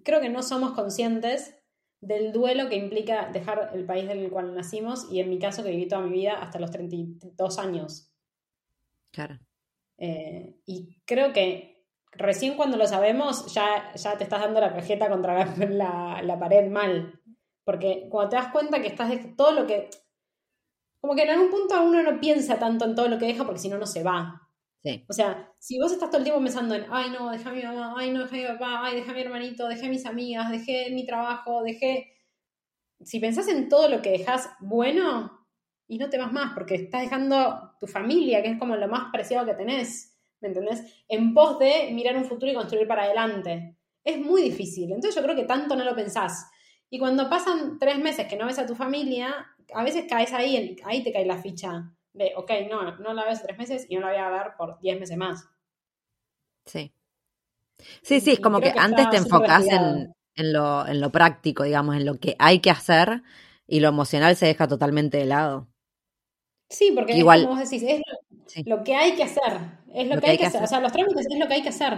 creo que no somos conscientes del duelo que implica dejar el país del cual nacimos y en mi caso que viví toda mi vida hasta los 32 años. Claro. Eh, y creo que recién cuando lo sabemos ya, ya te estás dando la cajeta contra la, la, pared mal. Porque cuando te das cuenta que estás de todo lo que... Como que en algún punto uno no piensa tanto en todo lo que deja porque si no, no se va. O sea, si vos estás todo el tiempo pensando en, ay no, dejé a mi mamá, ay no, dejé a mi papá, ay dejé a mi hermanito, dejé a mis amigas, dejé mi trabajo, dejé... Si pensás en todo lo que dejas bueno, y no te vas más, porque estás dejando tu familia, que es como lo más preciado que tenés, ¿me entendés? En pos de mirar un futuro y construir para adelante. Es muy difícil, entonces yo creo que tanto no lo pensás. Y cuando pasan tres meses que no ves a tu familia, a veces caes ahí, ahí te cae la ficha de, ok, no, no la hace tres meses y no la voy a ver por diez meses más. Sí. Sí, sí, es como que, antes te enfocas en, en, lo, en lo práctico, digamos, en lo que hay que hacer y lo emocional se deja totalmente de lado. Sí, porque Igual, como vos decís, es lo, que hay que hacer, es lo, que, hay que hacer. O sea, los trámites es lo que hay que hacer.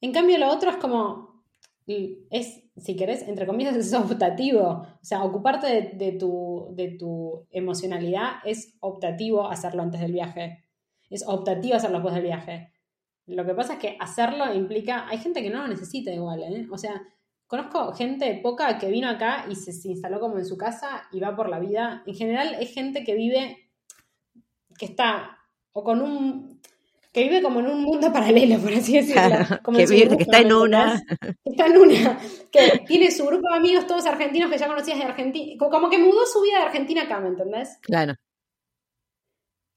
En cambio, lo otro es como, es si querés, entre comillas, es optativo. O sea, ocuparte de, tu, de tu emocionalidad es optativo hacerlo antes del viaje. Es optativo hacerlo después del viaje. Lo que pasa es que hacerlo implica. Hay gente que no lo necesita igual, ¿eh? O sea, conozco gente poca que vino acá y se, se instaló como en su casa y va por la vida. En general, es gente que vive. que está o con un que vive como en un mundo paralelo, por así decirlo. Como que, que está en una. Está en una. Que tiene su grupo de amigos, todos argentinos que ya conocías de Argentina. Como que mudó su vida de Argentina acá, ¿me entendés? Claro.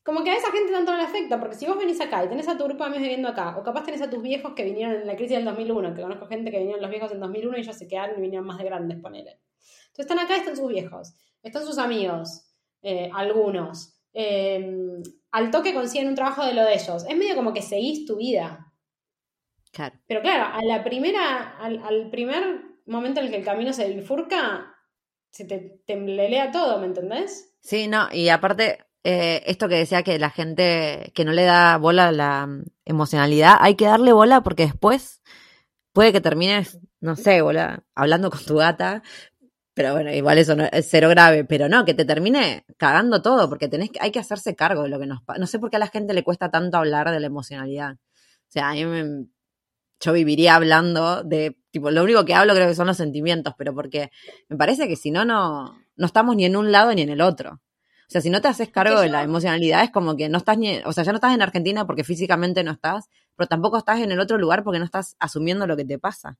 Como que a esa gente tanto no le afecta, porque si vos venís acá y tenés a tu grupo de amigos viviendo acá, o capaz tenés a tus viejos que vinieron en la crisis del 2001, que conozco gente que vinieron los viejos en 2001 y ellos se quedaron y vinieron más de grandes, ponele. Entonces están acá, están sus viejos, están sus amigos, eh, algunos. Eh, al toque consiguen un trabajo de lo de ellos. Es medio como que seguís tu vida. Claro. Pero claro, a la primera, al, primer momento en el que el camino se bifurca, se te temblelea todo, ¿me entendés? Sí, no, y aparte, eh, esto que decía que la gente que no le da bola a la emocionalidad, hay que darle bola porque después puede que termines, no sé, bola, hablando con tu gata, pero bueno, igual eso no, es cero grave, pero no, que te termine cagando todo, porque tenés hay que hacerse cargo de lo que nos pasa. No sé por qué a la gente le cuesta tanto hablar de la emocionalidad. O sea, a mí me, yo viviría hablando de, tipo, lo único que hablo creo que son los sentimientos, pero porque me parece que si no, no, no estamos ni en un lado ni en el otro. O sea, si no te haces cargo de la emocionalidad, es como que no estás ni, o sea, ya no estás en Argentina porque físicamente no estás, pero tampoco estás en el otro lugar porque no estás asumiendo lo que te pasa.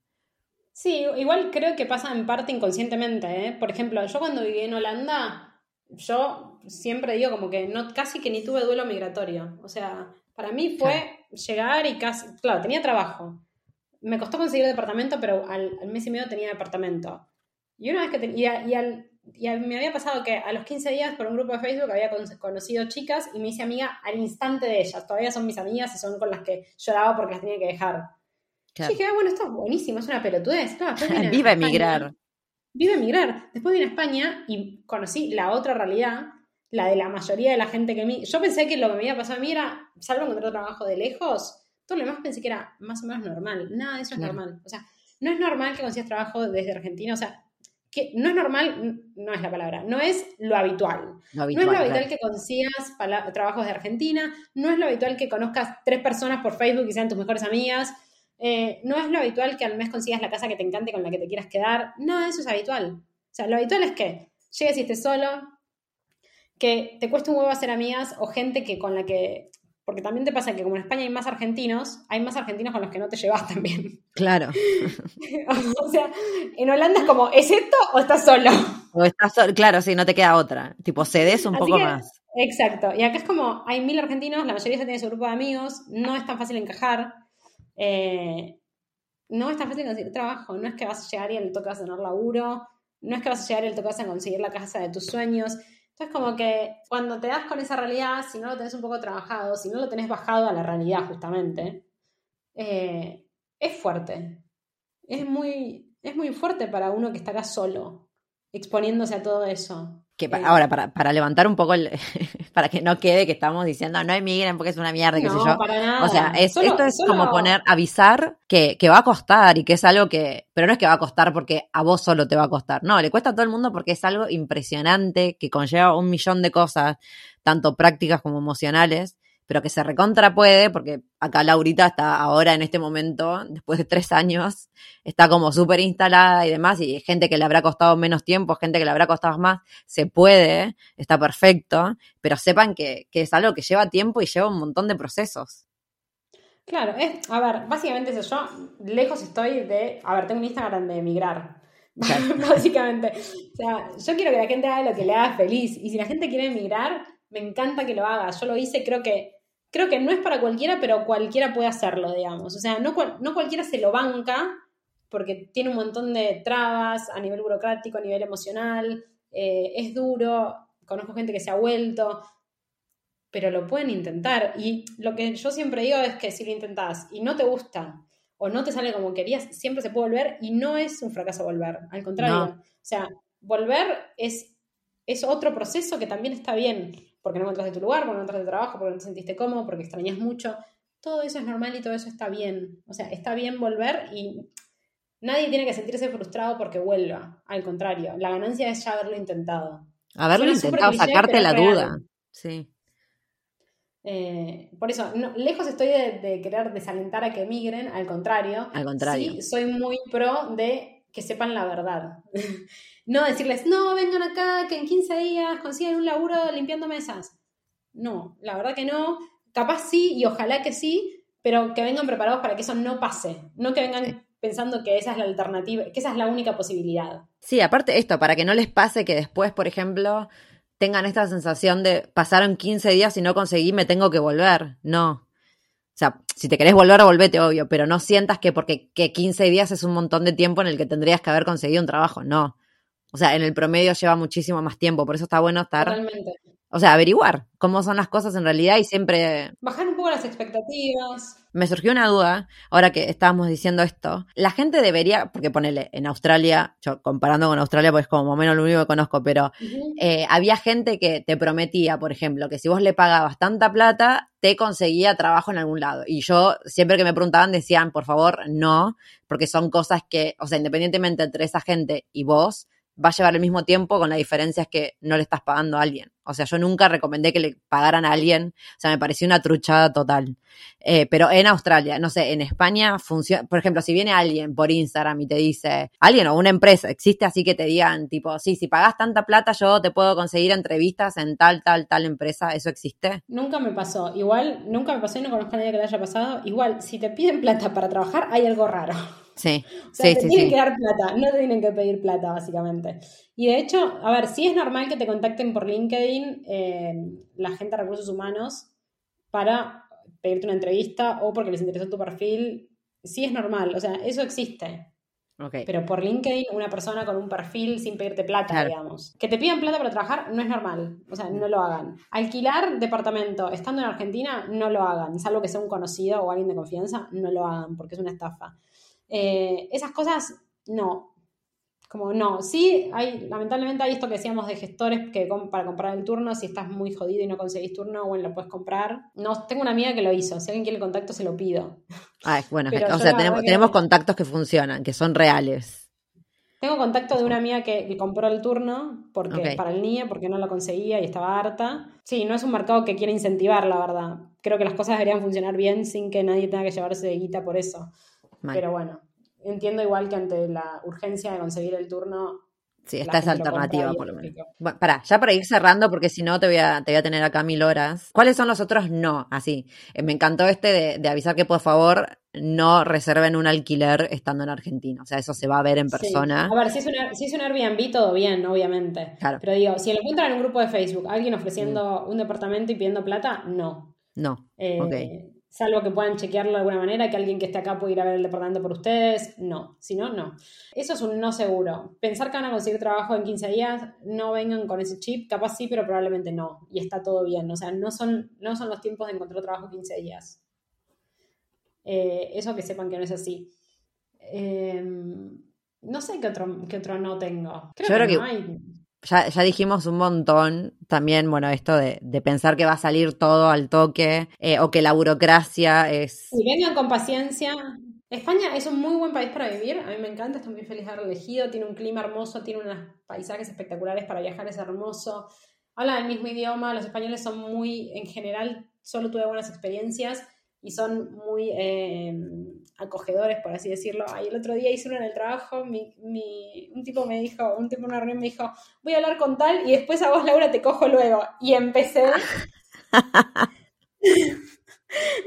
Sí, igual creo que pasa en parte inconscientemente. ¿eh? Por ejemplo, yo cuando viví en Holanda, yo siempre digo como que no, casi que ni tuve duelo migratorio. O sea, para mí fue llegar y casi, claro, tenía trabajo. Me costó conseguir departamento, pero al, mes y medio tenía departamento. Y una vez que tenía, y, al, y me había pasado que a los 15 días por un grupo de Facebook había conocido chicas y me hice amiga al instante de ellas. Todavía son mis amigas y son con las que lloraba porque las tenía que dejar. Sí, dije, ah, bueno, esto es buenísimo, es una pelotudez. Viva emigrar. Viva emigrar. Después vine a España y conocí la otra realidad, la de la mayoría de la gente que me... Yo pensé que lo que me iba a pasar a mí era, salvo encontrar trabajo de lejos, todo lo demás pensé que era más o menos normal. Nada de eso es normal. O sea, no es normal que consigas trabajo desde Argentina. O sea, que no es normal, no es la palabra, no es lo habitual. no es lo habitual que consigas trabajos de Argentina, no es lo habitual que conozcas tres personas por Facebook y sean tus mejores amigas, eh, no es lo habitual que al mes consigas la casa que te encante con la que te quieras quedar, nada de eso es habitual. O sea, lo habitual es que llegues y estés solo, que te cueste un huevo hacer amigas o gente que con la que porque también te pasa que como en España hay más argentinos, hay más argentinos con los que no te llevas también. Claro. o sea, en Holanda es como, ¿es esto o estás solo? O estás solo, claro, sí, no te queda otra. Tipo, cedes un poco más. Exacto. Y acá es como, hay mil argentinos, la mayoría ya tiene su grupo de amigos, no es tan fácil encajar. Eh, no es tan fácil conseguir trabajo, no es que vas a llegar y el toque a tener laburo, no es que vas a llegar y el toque a conseguir la casa de tus sueños. Entonces, como que cuando te das con esa realidad, si no lo tenés un poco trabajado, si no lo tenés bajado a la realidad justamente, eh, es fuerte. Es muy, es muy fuerte para uno que está acá solo, exponiéndose a todo eso. Que eh, ahora, para, para, levantar un poco, el, para que no quede que estamos diciendo no emigren porque es una mierda, qué sé yo. Para nada. O sea, esto es como poner, avisar que, que, va a costar y que es algo que, pero no es que va a costar porque a vos solo te va a costar. No, le cuesta a todo el mundo porque es algo impresionante que conlleva un millón de cosas, tanto prácticas como emocionales pero que se recontra puede, porque acá Laurita está ahora en este momento, después de tres años, está como súper instalada y demás, y gente que le habrá costado menos tiempo, gente que le habrá costado más, se puede, está perfecto, pero sepan que, es algo que lleva tiempo y lleva un montón de procesos. Claro, es, a ver, básicamente eso, yo lejos estoy de, a ver, tengo un Instagram de emigrar, básicamente. O sea, yo quiero que la gente haga lo que le haga feliz, y si la gente quiere emigrar, me encanta que lo haga. Yo lo hice, creo que creo que no es para cualquiera, pero cualquiera puede hacerlo, digamos. O sea, no, no cualquiera se lo banca porque tiene un montón de trabas a nivel burocrático, a nivel emocional, eh, es duro, conozco gente que se ha vuelto, pero lo pueden intentar. Y lo que yo siempre digo es que si lo intentás y no te gusta o no te sale como querías, siempre se puede volver y no es un fracaso volver, al contrario. O sea, volver es, es otro proceso que también está bien porque no encontraste tu lugar, porque no encontraste trabajo, porque no te sentiste cómodo, porque extrañas mucho. Todo eso es normal y todo eso está bien. O sea, está bien volver y nadie tiene que sentirse frustrado porque vuelva. Al contrario, la ganancia es ya haberlo intentado. Haberlo intentado, sacarte la duda. Sí. Eh, por eso, lejos estoy de, querer desalentar a que emigren, al contrario. Al contrario. Sí, soy muy pro de que sepan la verdad. No decirles, no, vengan acá, que en 15 días consigan un laburo limpiando mesas. No, la verdad que no. Capaz sí, y ojalá que sí, pero que vengan preparados para que eso no pase. No que vengan pensando que esa es la alternativa, que esa es la única posibilidad. Sí, aparte esto, para que no les pase que después, por ejemplo, tengan esta sensación de pasaron 15 días y no conseguí, me tengo que volver. No. Sea, si te querés volver, volvete, obvio, pero no sientas que porque que 15 días es un montón de tiempo en el que tendrías que haber conseguido un trabajo. No. O sea, en el promedio lleva muchísimo más tiempo, por eso está bueno estar. Totalmente. O sea, averiguar cómo son las cosas en realidad y siempre. Bajar un poco las expectativas. Me surgió una duda, ahora que estábamos diciendo esto. La gente debería, porque ponele, en Australia, yo comparando con Australia, pues como menos lo único que conozco, pero eh, había gente que te prometía, por ejemplo, que si vos le pagabas tanta plata, te conseguía trabajo en algún lado. Y yo, siempre que me preguntaban, decían, por favor, no, porque son cosas que, o sea, independientemente entre esa gente y vos, va a llevar el mismo tiempo con la diferencia es que no le estás pagando a alguien. O sea, yo nunca recomendé que le pagaran a alguien. O sea, me pareció una truchada total. Eh, pero en Australia, no sé, en España funciona. Por ejemplo, si viene alguien por Instagram y te dice, alguien o una empresa, existe así que te digan, tipo, sí, si pagas tanta plata, yo te puedo conseguir entrevistas en tal, tal, tal empresa. ¿Eso existe? Nunca me pasó. Igual, nunca me pasó y no conozco a nadie que le haya pasado. Igual, si te piden plata para trabajar, hay algo raro. Sí. O sea, te tienen que dar plata, no te tienen que pedir plata, básicamente. Y de hecho, a ver, sí es normal que te contacten por LinkedIn eh, la gente de recursos humanos para pedirte una entrevista o porque les interesó tu perfil. Sí es normal, o sea, eso existe. Okay. Pero por LinkedIn, una persona con un perfil sin pedirte plata, digamos. Que te pidan plata para trabajar no es normal. O sea, no lo hagan. Alquilar departamento estando en Argentina, no lo hagan. Salvo que sea un conocido o alguien de confianza, no lo hagan porque es una estafa. Eh, esas cosas, no. Como no. Sí, hay, lamentablemente hay esto que decíamos de gestores que para comprar el turno, si estás muy jodido y no conseguís turno, bueno, lo puedes comprar. No, tengo una amiga que lo hizo. Si alguien quiere el contacto, se lo pido. Ah, bueno, o sea, tenemos, tenemos contactos que funcionan, que son reales. Tengo contacto de una amiga que, compró el turno porque, para el NIE porque no lo conseguía y estaba harta. Sí, no es un mercado que quiere incentivar, la verdad. Creo que las cosas deberían funcionar bien sin que nadie tenga que llevarse de guita por eso. Pero bueno, entiendo igual que ante la urgencia de conseguir el turno Sí, esta es alternativa por lo menos. Bueno, pará, ya para ir cerrando, porque si no te voy, a, te voy a tener acá mil horas. ¿Cuáles son los otros no? Así, eh, me encantó este de, avisar que por favor no reserven un alquiler estando en Argentina. O sea, eso se va a ver en persona. A ver, si es, una, si es un Airbnb, todo bien, obviamente. Claro. Pero digo, si lo encuentran en un grupo de Facebook, alguien ofreciendo mm. un departamento y pidiendo plata, no. No. Eh, Salvo que puedan chequearlo de alguna manera, que alguien que esté acá pueda ir a ver el departamento por ustedes. No, si no, no. Eso es un no seguro. Pensar que van a conseguir trabajo en 15 días, no vengan con ese chip, capaz sí, pero probablemente no. Y está todo bien. O sea, no son, no son los tiempos de encontrar trabajo en 15 días. Eh, eso que sepan que no es así. Em, no sé qué otro, qué otro no tengo. Creo que, no hay ya, ya, dijimos un montón también, bueno, esto de, de pensar que va a salir todo al toque eh, o que la burocracia es... Y vengan con paciencia. España es un muy buen país para vivir, a mí me encanta, estoy muy feliz de haberlo elegido, tiene un clima hermoso, tiene unos paisajes espectaculares para viajar, es hermoso, habla el mismo idioma, los españoles son muy, en general, solo tuve buenas experiencias y son muy eh, acogedores, por así decirlo. Ahí el otro día hice uno en el trabajo, mi, mi, un tipo me dijo, un tipo en una reunión me dijo, voy a hablar con tal y después a vos, Laura, te cojo luego. Y empecé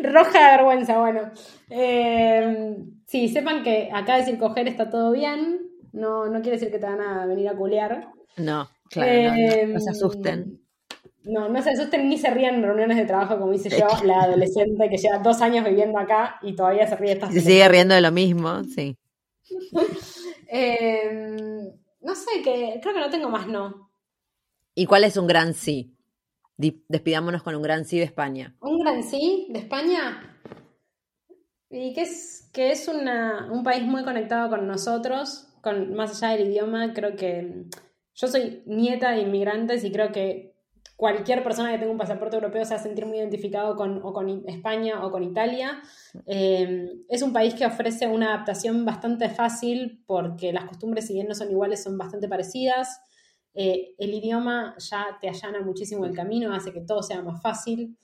roja de vergüenza, bueno. Eh, sí, sepan que acá decir coger está todo bien, no, no quiere decir que te van a venir a culear. No, claro, no, se asusten. No, no se asusten ni se rían en reuniones de trabajo, como dice yo, la adolescente que lleva dos años viviendo acá y todavía se ríe de estas Se sigue riendo de lo mismo, sí. Em, no sé, que creo que no tengo más no. ¿Y cuál es un gran sí? Despidámonos con un gran sí de España. ¿Un gran sí de España? Y que es, que es un país muy conectado con nosotros, con, más allá del idioma, creo que yo soy nieta de inmigrantes y creo que cualquier persona que tenga un pasaporte europeo se va a sentir muy identificado con, o con España o con Italia. Eh, es un país que ofrece una adaptación bastante fácil porque las costumbres, si bien no son iguales, son bastante parecidas. Eh, el idioma ya te allana muchísimo el camino, hace que todo sea más fácil.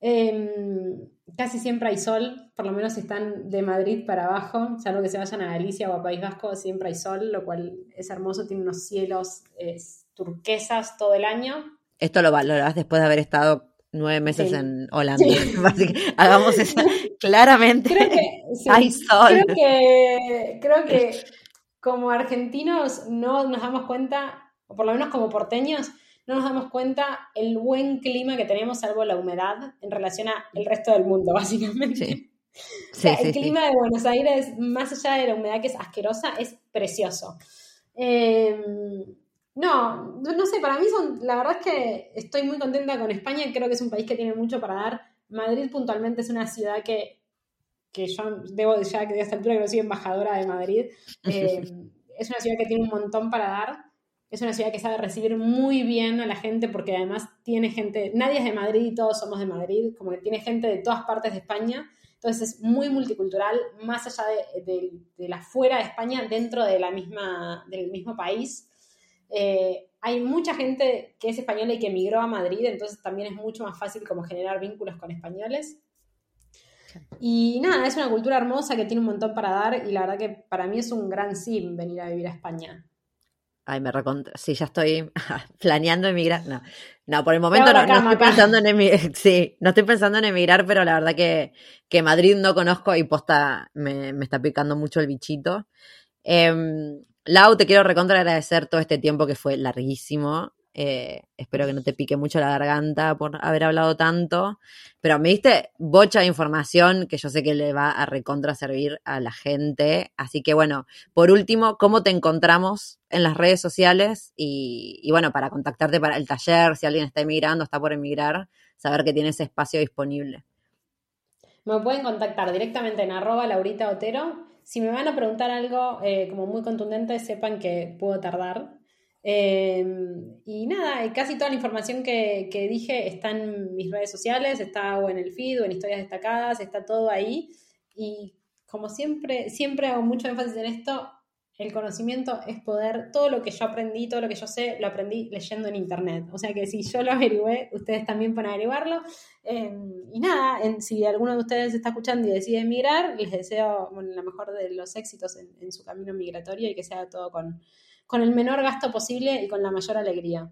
Em, casi siempre hay sol, por lo menos si están de Madrid para abajo, salvo que se vayan a Galicia o a País Vasco, siempre hay sol, lo cual es hermoso, tiene unos cielos turquesas todo el año. Esto lo valorás después de haber estado nueve meses en Holanda. hagamos eso claramente. Creo que, hay sol. Creo que, creo que como argentinos no nos damos cuenta, o por lo menos como porteños, no nos damos cuenta el buen clima que tenemos, salvo la humedad, en relación al resto del mundo, básicamente. el clima de Buenos Aires, más allá de la humedad que es asquerosa, es precioso. Eh, no, no sé, para mí son, la verdad es que estoy muy contenta con España, creo que es un país que tiene mucho para dar. Madrid puntualmente es una ciudad que, que yo debo ya que de esta altura que soy embajadora de Madrid, eh, es una ciudad que tiene un montón para dar, es una ciudad que sabe recibir muy bien a la gente porque además tiene gente, nadie es de Madrid y todos somos de Madrid, como que tiene gente de todas partes de España, entonces es muy multicultural, más allá de, de la fuera de España, dentro de la misma, del mismo país. Eh, hay mucha gente que es española y que emigró a Madrid, entonces también es mucho más fácil como generar vínculos con españoles. Y nada, es una cultura hermosa que tiene un montón para dar y la verdad que para mí es un gran sim venir a vivir a España. Ay, me recontra. Sí, ya estoy planeando emigrar. No, no por el momento no, estoy pensando en emigrar. Sí, no estoy pensando en emigrar, pero la verdad que, que Madrid no conozco y posta me, me está picando mucho el bichito. Eh, Lau, te quiero recontra agradecer todo este tiempo que fue larguísimo. Eh, espero que no te pique mucho la garganta por haber hablado tanto. Pero me diste bocha de información que yo sé que le va a recontra servir a la gente. Así que bueno, por último, ¿cómo te encontramos en las redes sociales? Y, bueno, para contactarte para el taller, si alguien está emigrando, está por emigrar, saber que tienes espacio disponible. Me pueden contactar directamente en arroba Laurita Otero si me van a preguntar algo eh, como muy contundente, sepan que puedo tardar. Em, y nada, casi toda la información que, dije está en mis redes sociales, está o en el feed o en historias destacadas, está todo ahí. Y como siempre, siempre hago mucho énfasis en esto, el conocimiento es poder. Todo lo que yo aprendí, todo lo que yo sé, lo aprendí leyendo en internet. O sea que si yo lo averigüé, ustedes también pueden averiguarlo. Em, y nada, si alguno de ustedes está escuchando y decide emigrar, les deseo la mejor de los éxitos en, su camino migratorio y que sea todo con, con el menor gasto posible y con la mayor alegría.